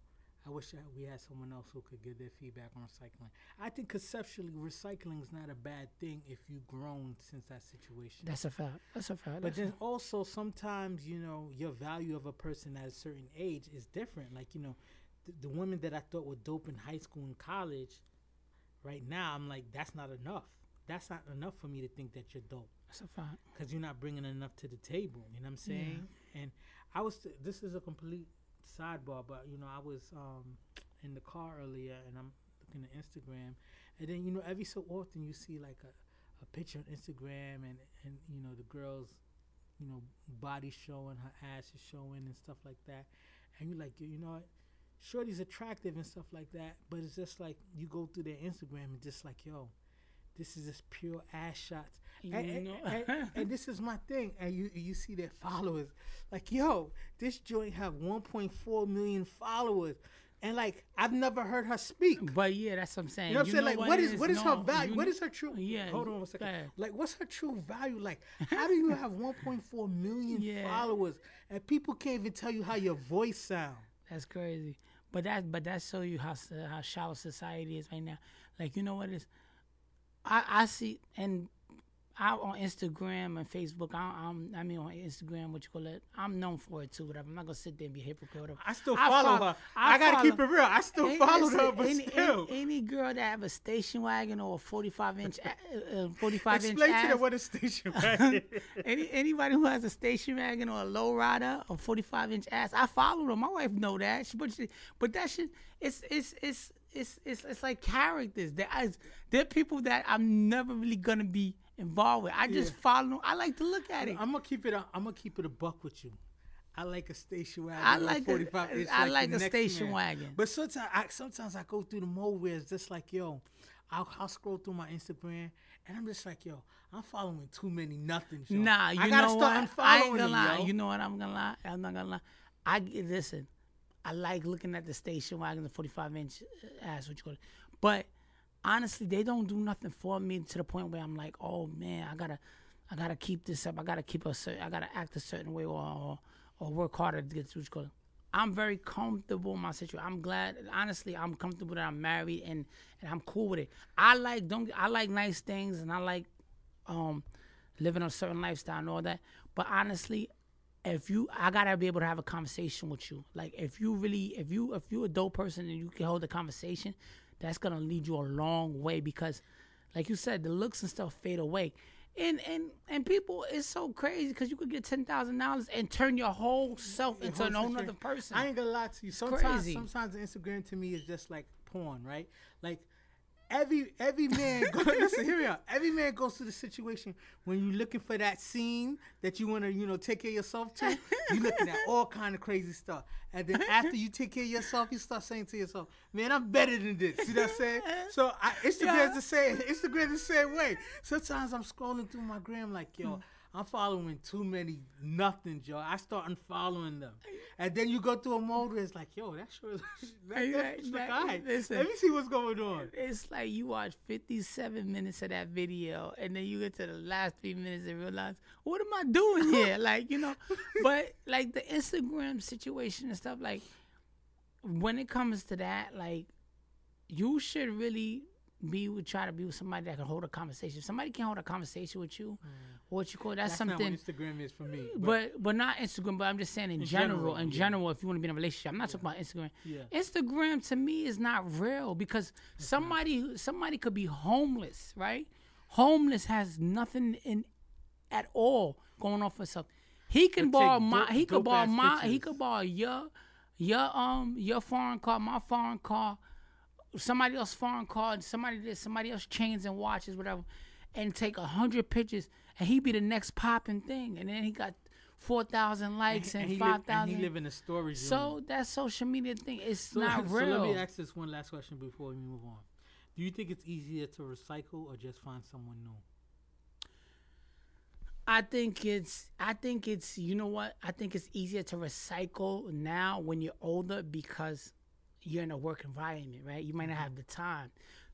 I wish that we had someone else who could give their feedback on recycling. I think conceptually, recycling is not a bad thing if you've grown since that situation. that's a fact. That's a fact. But That's then also sometimes you know your value of a person at a certain age is different. Like you know, the, the women that I thought were dope in high school and college, right now I'm like that's not enough. That's not enough for me to think that you're dope that's a fact. because you're not bringing enough to the table. You know what I'm saying? And I was. This is a complete sidebar, but you know, I was um, in the car earlier, and I'm looking at Instagram, and then you know, every so often you see like a, a picture on Instagram, and and you know the girls, you know, body showing, her ass is showing, and stuff like that, and you're like, you know what? Shorty's attractive and stuff like that, but it's just like you go through their Instagram and just like, yo, this is just pure ass shots. You And, and- and- (laughs) and this is my thing. And you you see their followers, like, yo, this joint have 1.4 million followers, and like I've never heard her speak. But yeah, that's what I'm saying. You know what I'm saying? Like, what is it what is her value? you What is her true? Yeah, Hold on one go second. Like, what's her true value? Like, (laughs) how do you have 1.4 million Yeah. followers and people can't even tell you how your voice sounds? That's crazy. But that but that show you how how shallow society is right now. Like you know what is? I I see and out on Instagram and Facebook. I, I'm I mean on Instagram, what you call it? I'm known for it too. Whatever. I'm not gonna sit there and be hypocritical. I still I follow follow- her. I I, gotta keep it real. I still followed listen, her, but any, still. any, any girl that have a station wagon or a 45 inch, uh, 45 inch Explain to them what a station (laughs) wagon. Any anybody who has a station wagon or a low rider or forty five inch ass, I follow them. My wife know that. She, but she, but that shit, it's it's it's it's it's it's like characters. There is there are people that I'm never really gonna be involved with. I just Yeah. follow. I like to look at it. I'm gonna keep it. A, I'm gonna keep it a buck with you. I like a station wagon. I like a- 45 inch I the like a station man. wagon. But sometimes, I, sometimes I go through the mode where it's just like, yo, I'll, I'll scroll through my Instagram and I'm just like, yo, I'm following too many nothings. yo. Nah, you I gotta know start what? I ain't gonna them, lie. yo. You know what? I'm gonna lie. I'm not gonna lie. I listen. I like looking at the station wagon, the 45 inch uh, ass, what you call it. But honestly, they don't do nothing for me to the point where I'm like, oh man, I gotta, I gotta keep this up. I gotta keep a certain, I gotta act a certain way or or, or work harder to get call it. I'm very comfortable in my situation. I'm glad, honestly, I'm comfortable that I'm married and and I'm cool with it. I like don't I like nice things and I like um living a certain lifestyle and all that. But honestly, if you I gotta be able to have a conversation with you. Like if you really if you if you a dope person and you can hold a conversation, that's gonna lead you a long way because, like you said, the looks and stuff fade away. And and and people, it's so crazy because you could get ten thousand dollars and turn your whole self into whole an other person. I ain't gonna lie to you. Sometimes, crazy. sometimes Instagram to me is just like porn, right? Like every every man. Go, (laughs) listen, here we are. Every man goes through the situation when you're looking for that scene that you want to, you know, take care of yourself to. You're looking at all kind of crazy stuff, and then after you take care of yourself, you start saying to yourself, "Man, I'm better than this." See what I'm saying? So I, Instagram's Yeah. the same. Instagram's the same way. Sometimes I'm scrolling through my gram like, yo. I'm following too many nothings, yo. I start unfollowing them, and then you go through a mode where it's like, yo, that sure is (laughs) that, Hey, that's hey, like, hey, all right, listen. let me see what's going on. it's like you watch 57 minutes of that video and then you get to the last three minutes and realize what am i doing (laughs) here like you know but like the instagram situation and stuff like when it comes to that like you should really be with try to be with somebody that can hold a conversation if somebody can't hold a conversation with you what you call that's, That's something what Instagram is for me. but but not Instagram. But I'm just saying in, general, general, in yeah. general, if you want to be in a relationship, I'm not talking about Instagram. Yeah. Instagram to me is not real because somebody somebody could be homeless, right? Homeless has nothing in at all going on for himself. He can But borrow my dope- he could borrow my he pictures. could borrow your your um your foreign car, my foreign car, somebody else foreign car, somebody this, somebody else chains and watches, whatever, and take a hundred pictures, and he be the next popping thing, and then he got four thousand likes and, live, and thousand. he live in a storage room. So that social media thing is So, not (laughs) so real. let me ask this one last question before we move on. Do you think it's easier to recycle or just find someone new? I think it's I think it's you know what? I think it's easier to recycle now when you're older because you're in a work environment, right? You might not mm-hmm. have the time.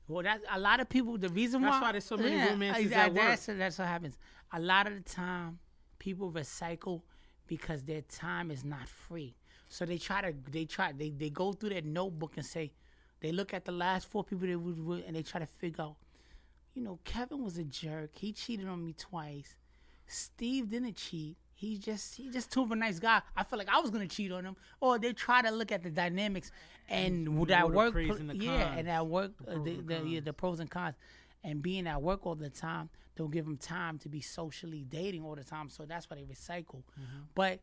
Well, that a lot of people. The reason That's why why there's so many yeah, romances I- at work. That's, that's what happens. A lot of the time, people recycle because their time is not free. So they try to they try they they go through their notebook and say they look at the last four people they was with and they try to figure out. You know, Kevin was a jerk. He cheated on me twice. Steve didn't cheat. He just he just too of a nice guy. I feel like I was gonna cheat on him. Or they try to look at the dynamics and with that work, the yeah, cons. and that work, uh, pros the the, yeah, the pros and cons, and being at work all the time don't give them time to be socially dating all the time. So that's why they recycle. Mm-hmm. But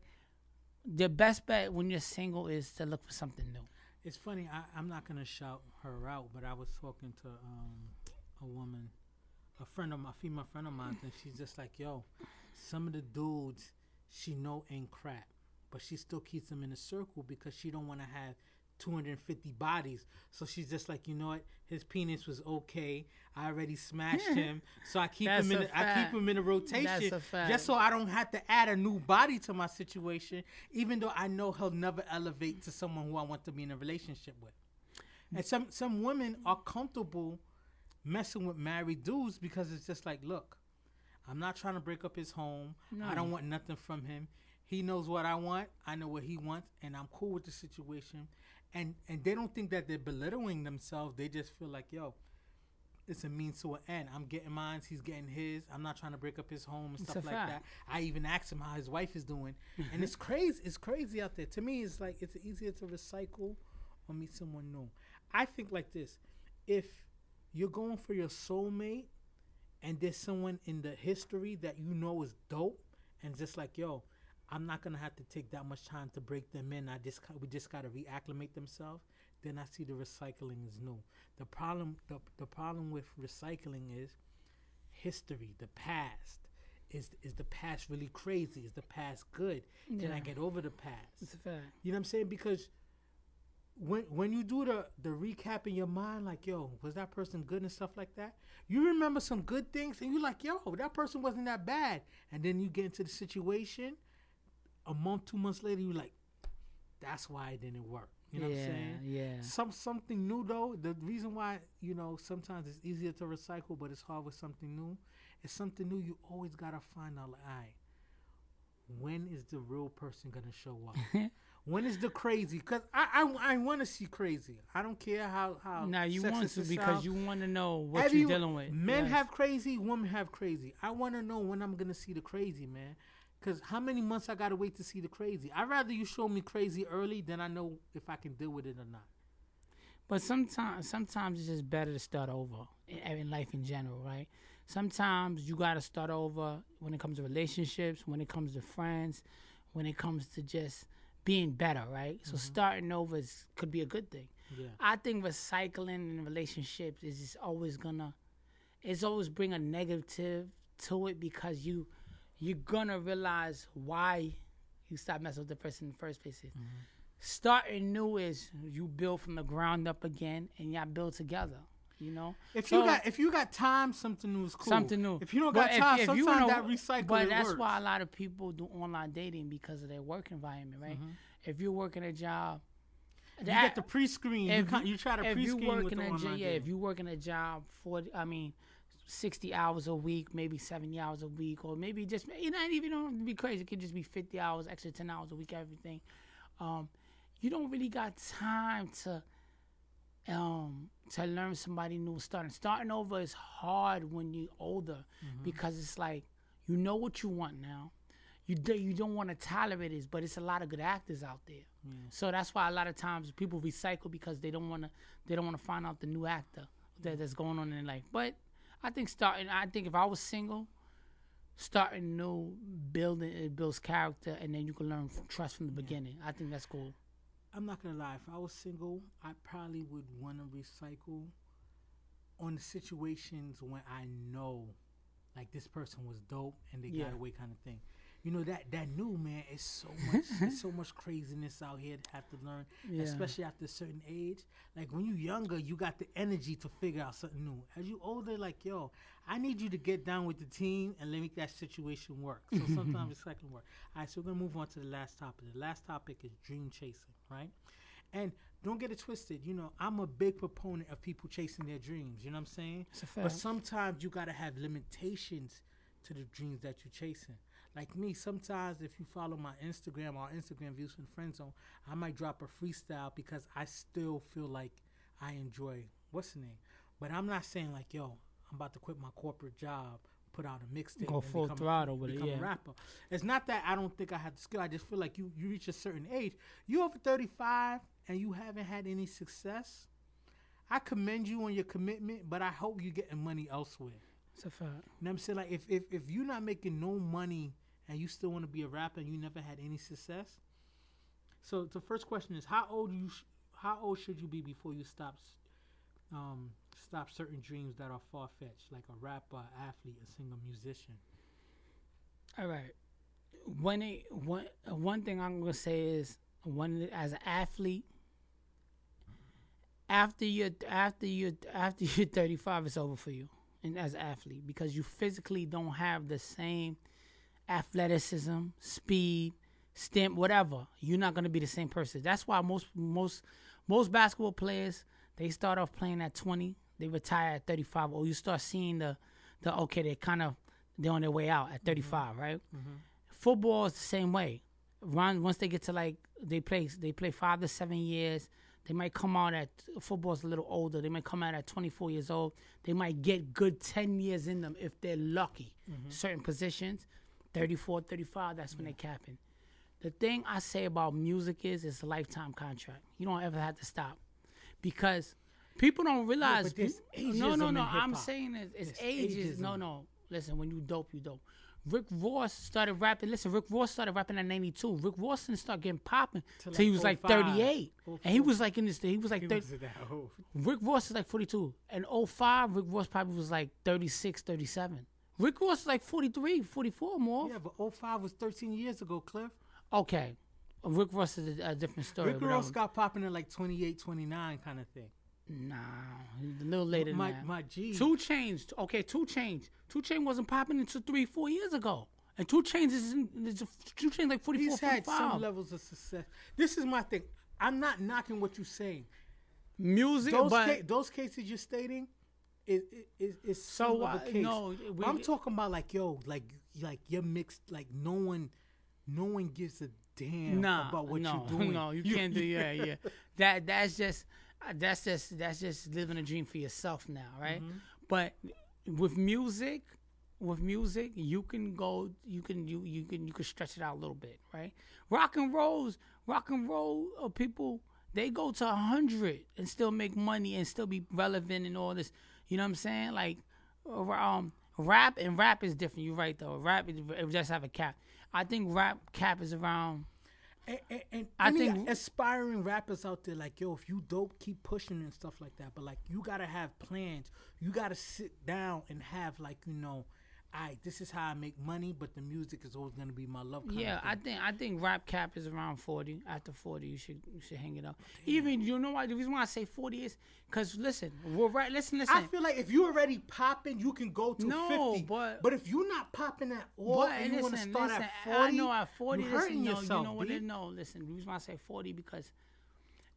the best bet when you're single is to look for something new. It's funny. I, I'm not gonna shout her out, but I was talking to um, a woman, a friend of my female friend of mine, and she's just like, "Yo, some of the dudes she know ain't crap, but she still keeps them in a circle because she don't want to have 250 bodies. So she's just like, you know what? His penis was okay. I already smashed (laughs) him, so I keep him in. a I keep him in a rotation a just so I don't have to add a new body to my situation, even though I know he'll never elevate to someone who I want to be in a relationship with. And some some women are comfortable messing with married dudes because it's just like, look, I'm not trying to break up his home. I don't want nothing from him. He knows what I want. I know what he wants, and I'm cool with the situation. And and they don't think that they're belittling themselves. They just feel like, yo, it's a means to an end. I'm getting mine. He's getting his. I'm not trying to break up his home and It's stuff like fact. that. I even asked him how his wife is doing, (laughs) and it's crazy. It's crazy out there. To me, it's like it's easier to recycle or meet someone new. I think like this: if you're going for your soulmate, and there's someone in the history that you know is dope, and just like yo, I'm not gonna have to take that much time to break them in. I just we just gotta reacclimate themselves. Then I see the recycling is new. The problem the the problem with recycling is history, the past. Is is the past really crazy? Is the past good? Can I get over the past? It's a fact. You know what I'm saying? Because when when you do the the recap in your mind, like yo, was that person good and stuff like that? You remember some good things, and you're like, yo, that person wasn't that bad. And then you get into the situation, a month, two months later, you're like, that's why it didn't work. You know yeah, what I'm saying? yeah. Some something new though. The reason why you know sometimes it's easier to recycle, but it's hard with something new. It's something new. You always gotta find out. Like, all right, when is the real person gonna show up? (laughs) when is the crazy? Cause I I, I want to see crazy. I don't care how how. Now you want to because you want to know what Every- you're dealing with. Men Yes. have crazy, women have crazy. I want to know when I'm gonna see the crazy, man. Cause how many months I gotta wait to see the crazy? I'd rather you show me crazy early than I know if I can deal with it or not. But sometimes, sometimes it's just better to start over in, in life in general, right? Sometimes you gotta start over when it comes to relationships, when it comes to friends, when it comes to just being better, right? So starting over is, could be a good thing. Yeah. I think recycling in relationships is just always gonna, it's always bring a negative to it because you, you're gonna realize why you stop messing with the person in the first place. Mm-hmm. Starting new is you build from the ground up again, and y'all build together. You know, If So- you got if you got time, something new is cool. something new. If you don't But got time, sometimes you know- that recycle But that's works. why a lot of people do online dating because of their work environment, right? If you're working a job, Mm-hmm. you get the pre-screen. You, if con- you try to if pre-screen work with the a jo- yeah, if you work in a job for I mean, sixty hours a week, maybe seventy hours a week, or maybe just you know, even don't be crazy. It could just be fifty hours, extra ten hours a week, everything. Um, you don't really got time to um to learn somebody new starting starting over is hard when you're older because it's like you know what you want now. You do, you don't want to tolerate it but it's a lot of good actors out there. So that's why a lot of times people recycle because they don't want to they don't want to find out the new actor that, that's going on in life. But i think starting i think if i was single starting new building it builds character and then you can learn from trust from the beginning. I think that's cool I'm not gonna lie. If I was single, I probably would want to recycle on the situations when I know, like this person was dope and they Yeah. got away, kind of thing. You know that that new man is so much, it's so (laughs) much craziness out here to have to learn, Yeah. especially after a certain age. Like when you're younger, you got the energy to figure out something new. As you older, like yo, I need you to get down with the team and let me make that situation work. So (laughs) sometimes recycling work. All right, so we're gonna move on to the last topic. The last topic is dream chasing, right? And don't get it twisted. You know, I'm a big proponent of people chasing their dreams. You know what I'm saying? It's a But sometimes you gotta have limitations to the dreams that you're chasing. Like me, sometimes if you follow my Instagram or Instagram views from friend zone, I might drop a freestyle because I still feel like I enjoy what's the name. But I'm not saying like, yo, I'm about to quit my corporate job, put out a mixtape, Go and full become throttle with it, yeah. a rapper. It's not that I don't think I have the skill. I just feel like you you reach a certain age. You over 35 and you haven't had any success. I commend you on your commitment, but I hope you're getting money elsewhere. It's a fact You know I'm saying? Like if if, if you're not making no money and you still want to be a rapper and you never had any success. So the first question is how old you sh- how old should you be before you stop um stop certain dreams that are far fetched, like a rapper, athlete, a singer, musician. All right. One thing, one one thing I'm gonna say is one as an athlete. After you're after you after (laughs) you're 35, it's over for you, and as an athlete because you physically don't have the same athleticism, speed, stamp, whatever. You're not gonna be the same person. That's why most most most basketball players they start off playing at 20, they retire at 35, or you start seeing the the okay they kind of they're on their way out at 35, mm-hmm. right? Mm-hmm. Football is the same way. Run once they get to like they play they play five to seven years. They might come out at football's a little older. They might come out at 24 years old. They might get good 10 years in them if they're lucky. Mm-hmm. Certain positions, 34, 35, that's when they cap capping. The thing I say about music is it's a lifetime contract. You don't ever have to stop because people don't realize. but there's peop- no, no, no. in I'm saying it, it's There's ages. No, no. Listen, when you dope, you dope. Rick Ross started rapping. Listen, Rick Ross started rapping at 92. Rick Ross didn't start getting popping Till till he like was like 05, 38, and he oh was like in this. He was like 30, that. Rick Ross is like 42. And 05, Rick Ross probably was like 36, 37. Rick Ross is like 43, 44 more. Yeah, but 05 was 13 years ago, Cliff. Okay. Rick Ross is a, a different story. Rick Ross got popping at like 28, 29 kind of thing. Nah, a little later My than that. my G. 2 Chainz, okay, 2 Chainz. Two Chain wasn't popping until three, four years ago. And 2 Chainz is, in, is 2 Chainz like 44, He's had some levels of success. This is my thing. I'm not knocking what you're saying. Music, Those but ca- those cases you're stating is is is So some of a case. no, we- I'm talking about like yo, like like you're mixed. Like no one, no one gives a damn nah, about what no, you're (laughs) doing. no, you can't do (laughs) yeah, yeah. That that's just uh, that's just that's just living a dream for yourself now, right? Mm-hmm. But with music, with music, you can go, you can you you can you can stretch it out a little bit, right? Rock and rolls, rock and roll uh, people. they go to hundred and still make money and still be relevant and all this. You know what I'm saying? Like, um, rap and rap is different. You're right though. Rap it just have a cap. I think rap cap is around. And, and, and I think aspiring rappers out there, like yo, if you dope, keep pushing and stuff like that. But like, you gotta have plans. You gotta sit down and have like you know I this is how I make money, but the music is always gonna be my love. yeah, I think I think rap cap is around forty. After forty, you should you should hang it up. Damn. Even you know why the reason why I say forty is because listen, we're right. Listen, listen. I feel like if you're already popping, you can go to no, 50. But, but if you're not popping at all but, and you want to start listen, at 40, I know at 40, you're hurting listen, yourself. No, you know what? No, listen. The reason why I say 40 because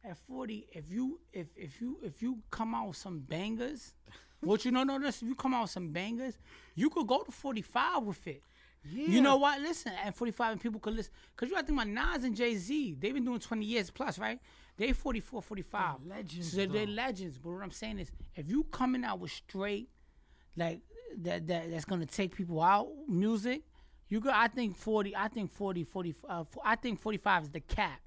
at 40, if you if if you if you come out with some bangers what you know, no, this if you come out with some bangers, you could go to 45 with it. Yeah. You know what? Listen, at 45 and people could listen. Because you got to think about Nas and Jay Z. They've been doing 20 years plus, right? They 44, 45. They're legends. So they're legends. But what I'm saying is, if you coming out with straight, like, that, that that's going to take people out music, you go, I think 40, I think 40, 40, uh, I think 45 is the cap.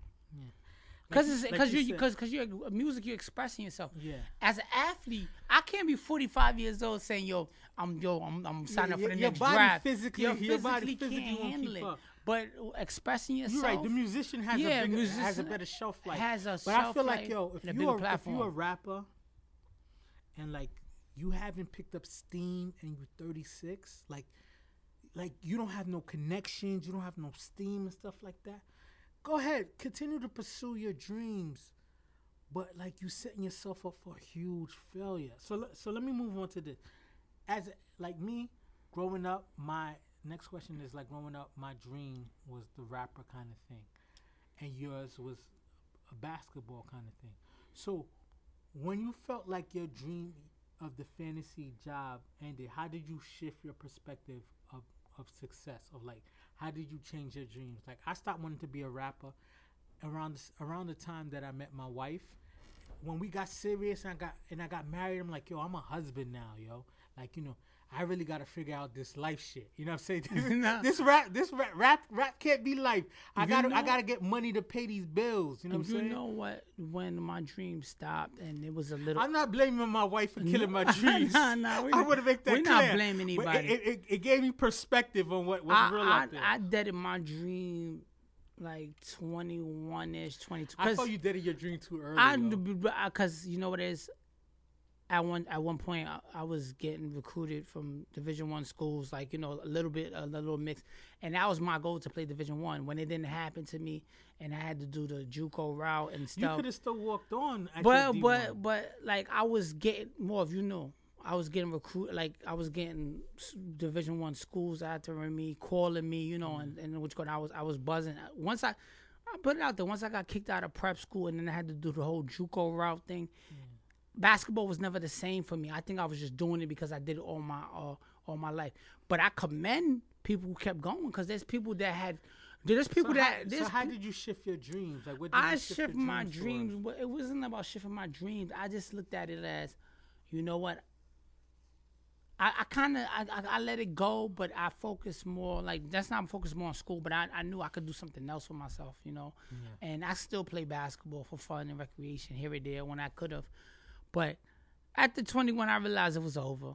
Because it's because like you because because you're uh, music, you're expressing yourself. Yeah. As an athlete, I can't be 45 years old saying, "Yo, I'm yo, I'm, I'm signing yeah, up for the your next body draft." Physically, your, your body physically can't handle it. Up. But expressing yourself, you're right. The musician has yeah, a bigger, musician has a better shelf life. Has a but I feel like yo, if you're if you're a rapper, and like you haven't picked up steam and you're 36, like like you don't have no connections, you don't have no steam and stuff like that go ahead, continue to pursue your dreams, but like you setting yourself up for a huge failure. So so let me move on to this. As like me, growing up, my next question is like growing up, my dream was the rapper kind of thing, and yours was a basketball kind of thing. So when you felt like your dream of the fantasy job ended, how did you shift your perspective of, of success? Of like how did you change your dreams? Like I stopped wanting to be a rapper around around the time that I met my wife. When we got serious and I got and I got married, I'm like, yo, I'm a husband now, yo. Like you know, I really got to figure out this life shit. You know what I'm saying? (laughs) (laughs) This, this rap, this rap, rap, rap can't be life. I got to, I got to get money to pay these bills. You know what I'm saying? You know what? When my dream stopped and it was a little. I'm not blaming my wife for killing my (laughs) dreams. nah, nah, I would have make that we're clear. not blaming anybody. It, it, it, gave me perspective on what was I, real I, out there. I deaded my dream like 21 ish, 22. I thought you did your dream too early. I because you know what it is at one at one point I, I, was getting recruited from Division One schools, like you know a little bit a little mix, and that was my goal to play Division One. When it didn't happen to me, and I had to do the JUCO route and stuff, you could have still walked on. but but but like I was getting more of you know. I was getting recruit like I was getting Division One schools after me, calling me, you know, mm. and, and which I was I was buzzing. Once I I put it out there. Once I got kicked out of prep school, and then I had to do the whole JUCO route thing. Mm basketball was never the same for me. I think I was just doing it because I did it all my uh, all my life. But I commend people who kept going because there's people that had. There's people so that. How, so how did you shift your dreams? Like what? Did I you shift, shift my dreams. it wasn't about shifting my dreams. I just looked at it as, you know what? I, I kind of I, I, I, let it go, but I focus more like that's not focus more on school. But I, I knew I could do something else for myself, you know. Yeah. And I still play basketball for fun and recreation here and there when I could have. But after 21, I realized it was over.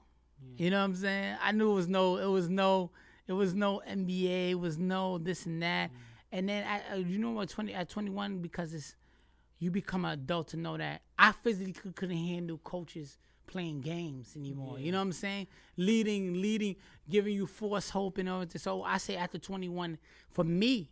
Yeah. You know what I'm saying? I knew it was no, it was no, it was no NBA, it was no this and that. And then at, uh, you know what? 20 at 21, because it's you become an adult to know that I physically couldn't handle coaches playing games anymore. Yeah. You know what I'm saying? Leading, leading, giving you false hope and all this. So I say after 21, for me,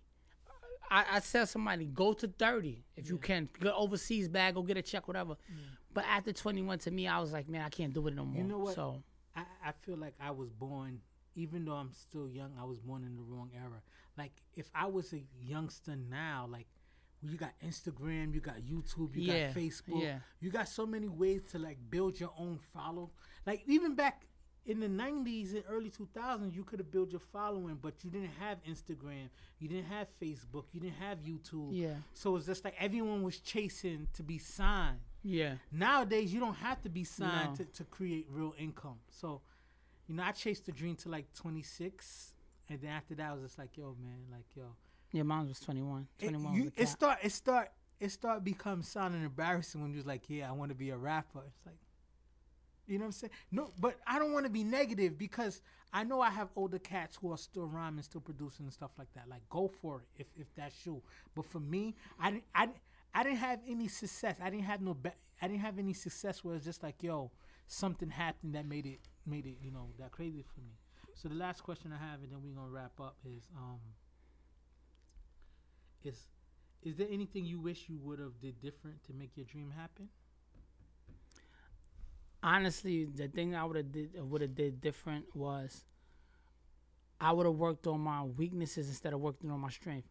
I, I tell somebody go to 30 if yeah. you can. Go overseas bag, go get a check, whatever. Yeah. But after 21, to me, I was like, man, I can't do it no more. You know what? So I, I feel like I was born, even though I'm still young, I was born in the wrong era. Like if I was a youngster now, like you got Instagram, you got YouTube, you yeah, got Facebook, yeah. you got so many ways to like build your own follow. Like even back in the 90s and early 2000s you could have built your following but you didn't have instagram you didn't have facebook you didn't have youtube yeah so it's just like everyone was chasing to be signed yeah nowadays you don't have to be signed no. to, to create real income so you know i chased the dream to like 26 and then after that i was just like yo man like yo Your mine was 21 21 it, you, it start it start it started become sounding embarrassing when you was like, yeah, I want to be a rapper. It's like, you know what I'm saying? No, but I don't want to be negative because I know I have older cats who are still rhyming, still producing and stuff like that. Like, go for it if, if that's you. But for me, I didn't, I, I didn't have any success. I didn't have no, I didn't have any success where it's just like, yo, something happened that made it, made it, you know, that crazy for me. So the last question I have, and then we're gonna wrap up, is, um, is, is there anything you wish you would have did different to make your dream happen? honestly, the thing I would have did would have did different was I would have worked on my weaknesses instead of working on my strength.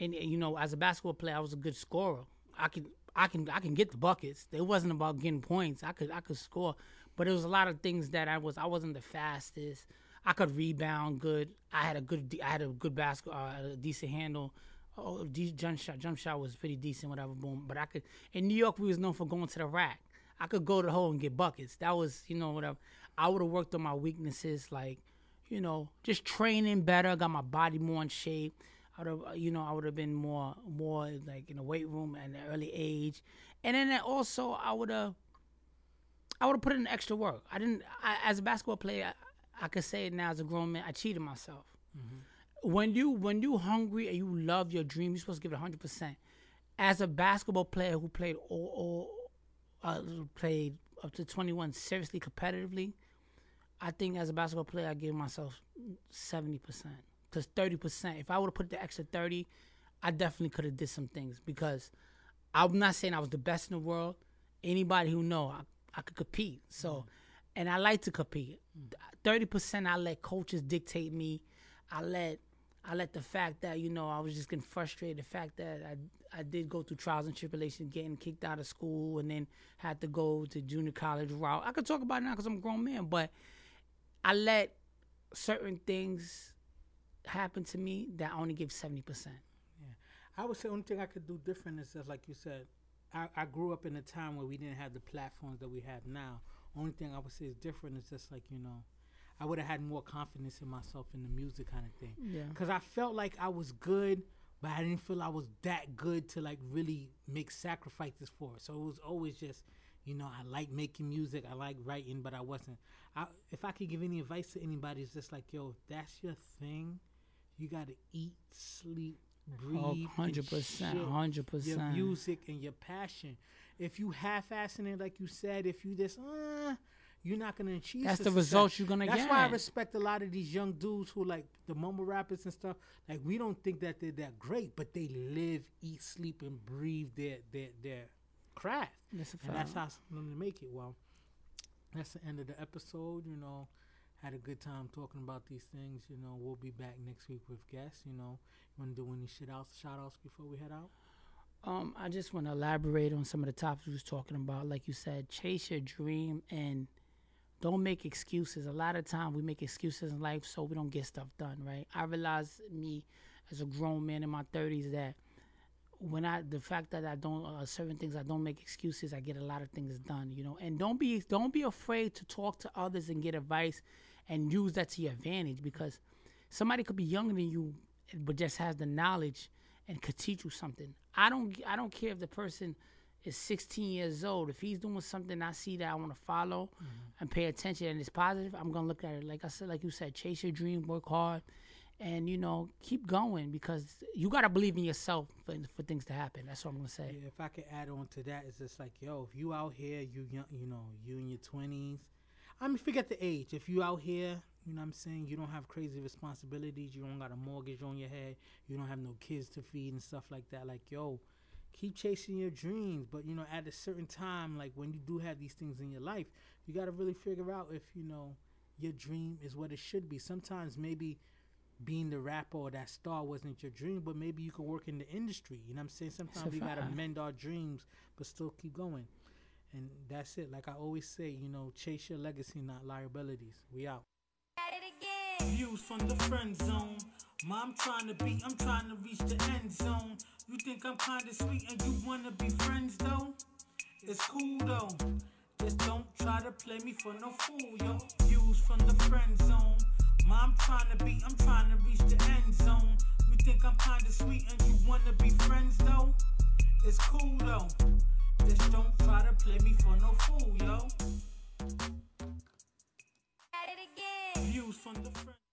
And you know, as a basketball player, I was a good scorer. I can I can I can get the buckets. It wasn't about getting points. I could I could score, but it was a lot of things that I was I wasn't the fastest. I could rebound good. I had a good I had a good basket, uh, a decent handle. Oh, jump shot, jump shot was pretty decent, whatever. Boom, but I could. In New York, we was known for going to the rack. I could go to the hole and get buckets. That was, you know, whatever. I would have worked on my weaknesses, like, you know, just training better, got my body more in shape. I would have, you know, I would have been more, more like in the weight room at an early age, and then also I would have, I would have put in extra work. I didn't, I, as a basketball player, I, I, could say it now as a grown man, I cheated myself. Mm-hmm. When you, when you hungry and you love your dream, you're supposed to give it hundred percent. As a basketball player who played all, all uh, played up to 21 seriously competitively, I think as a basketball player, I gave myself 70%. Because 30%, if I would have put the extra 30, I definitely could have did some things. Because I'm not saying I was the best in the world. Anybody who know, I, I could compete. So, mm. and I like to compete. 30% I let coaches dictate me. I let I let the fact that you know I was just getting frustrated, the fact that I I did go through trials and tribulations, getting kicked out of school, and then had to go to junior college route. I could talk about it now because I'm a grown man, but I let certain things happen to me that I only give seventy percent. Yeah, I would say only thing I could do different is just like you said. I, I grew up in a time where we didn't have the platforms that we have now. Only thing I would say is different is just like you know I would have had more confidence in myself in the music kind of thing. Yeah. Because I felt like I was good, but I didn't feel I was that good to like really make sacrifices for it. So it was always just, you know, I like making music, I like writing, but I wasn't. I, if I could give any advice to anybody, it's just like, yo, that's your thing. You got to eat, sleep, breathe. Hundred percent, hundred percent. Your music and your passion. If you half-assing it, like you said, if you just, uh, you're not gonna achieve. That's the results you're gonna That's get. That's why I respect a lot of these young dudes who like the mumble rappers and stuff. Like we don't think that they're that great, but they live, eat, sleep, and breathe their their their craft. That's and that's how them to make it. Well, that's the end of the episode. You know, had a good time talking about these things. You know, we'll be back next week with guests. You know, you want to do any shit outs, shout outs before we head out? Um, I just want to elaborate on some of the topics we was talking about. Like you said, chase your dream and don't make excuses. A lot of time we make excuses in life so we don't get stuff done, right? I realize me as a grown man in my 30s that when I the fact that I don't uh, certain things I don't make excuses, I get a lot of things done, you know. And don't be don't be afraid to talk to others and get advice and use that to your advantage because somebody could be younger than you but just has the knowledge and could teach you something. I don't I don't care if the person is 16 years old, if he's doing something I see that I want to follow mm-hmm. and pay attention and it's positive, I'm gonna look at it. Like I said, like you said, chase your dream, work hard, and you know keep going because you gotta believe in yourself for, for things to happen. That's what I'm gonna say. Yeah, if I could add on to that, it's just like yo, if you out here, you young, you know, you in your 20s. I mean, forget the age. If you out here, you know what I'm saying? You don't have crazy responsibilities. You don't got a mortgage on your head. You don't have no kids to feed and stuff like that. Like, yo, keep chasing your dreams but you know at a certain time like when you do have these things in your life you got to really figure out if you know your dream is what it should be sometimes maybe being the rapper or that star wasn't your dream but maybe you could work in the industry you know what i'm saying sometimes we got to mend our dreams but still keep going and that's it like i always say you know chase your legacy not liabilities we out Views from the friend zone. Mom trying to be, I'm trying to reach the end zone. You think I'm kinda sweet and you wanna be friends though? It's cool though. Just don't try to play me for no fool, yo. Views from the friend zone. Mom trying to be, I'm trying to reach the end zone. You think I'm kinda sweet and you wanna be friends though? It's cool though. Just don't try to play me for no fool, yo. Views from the friend.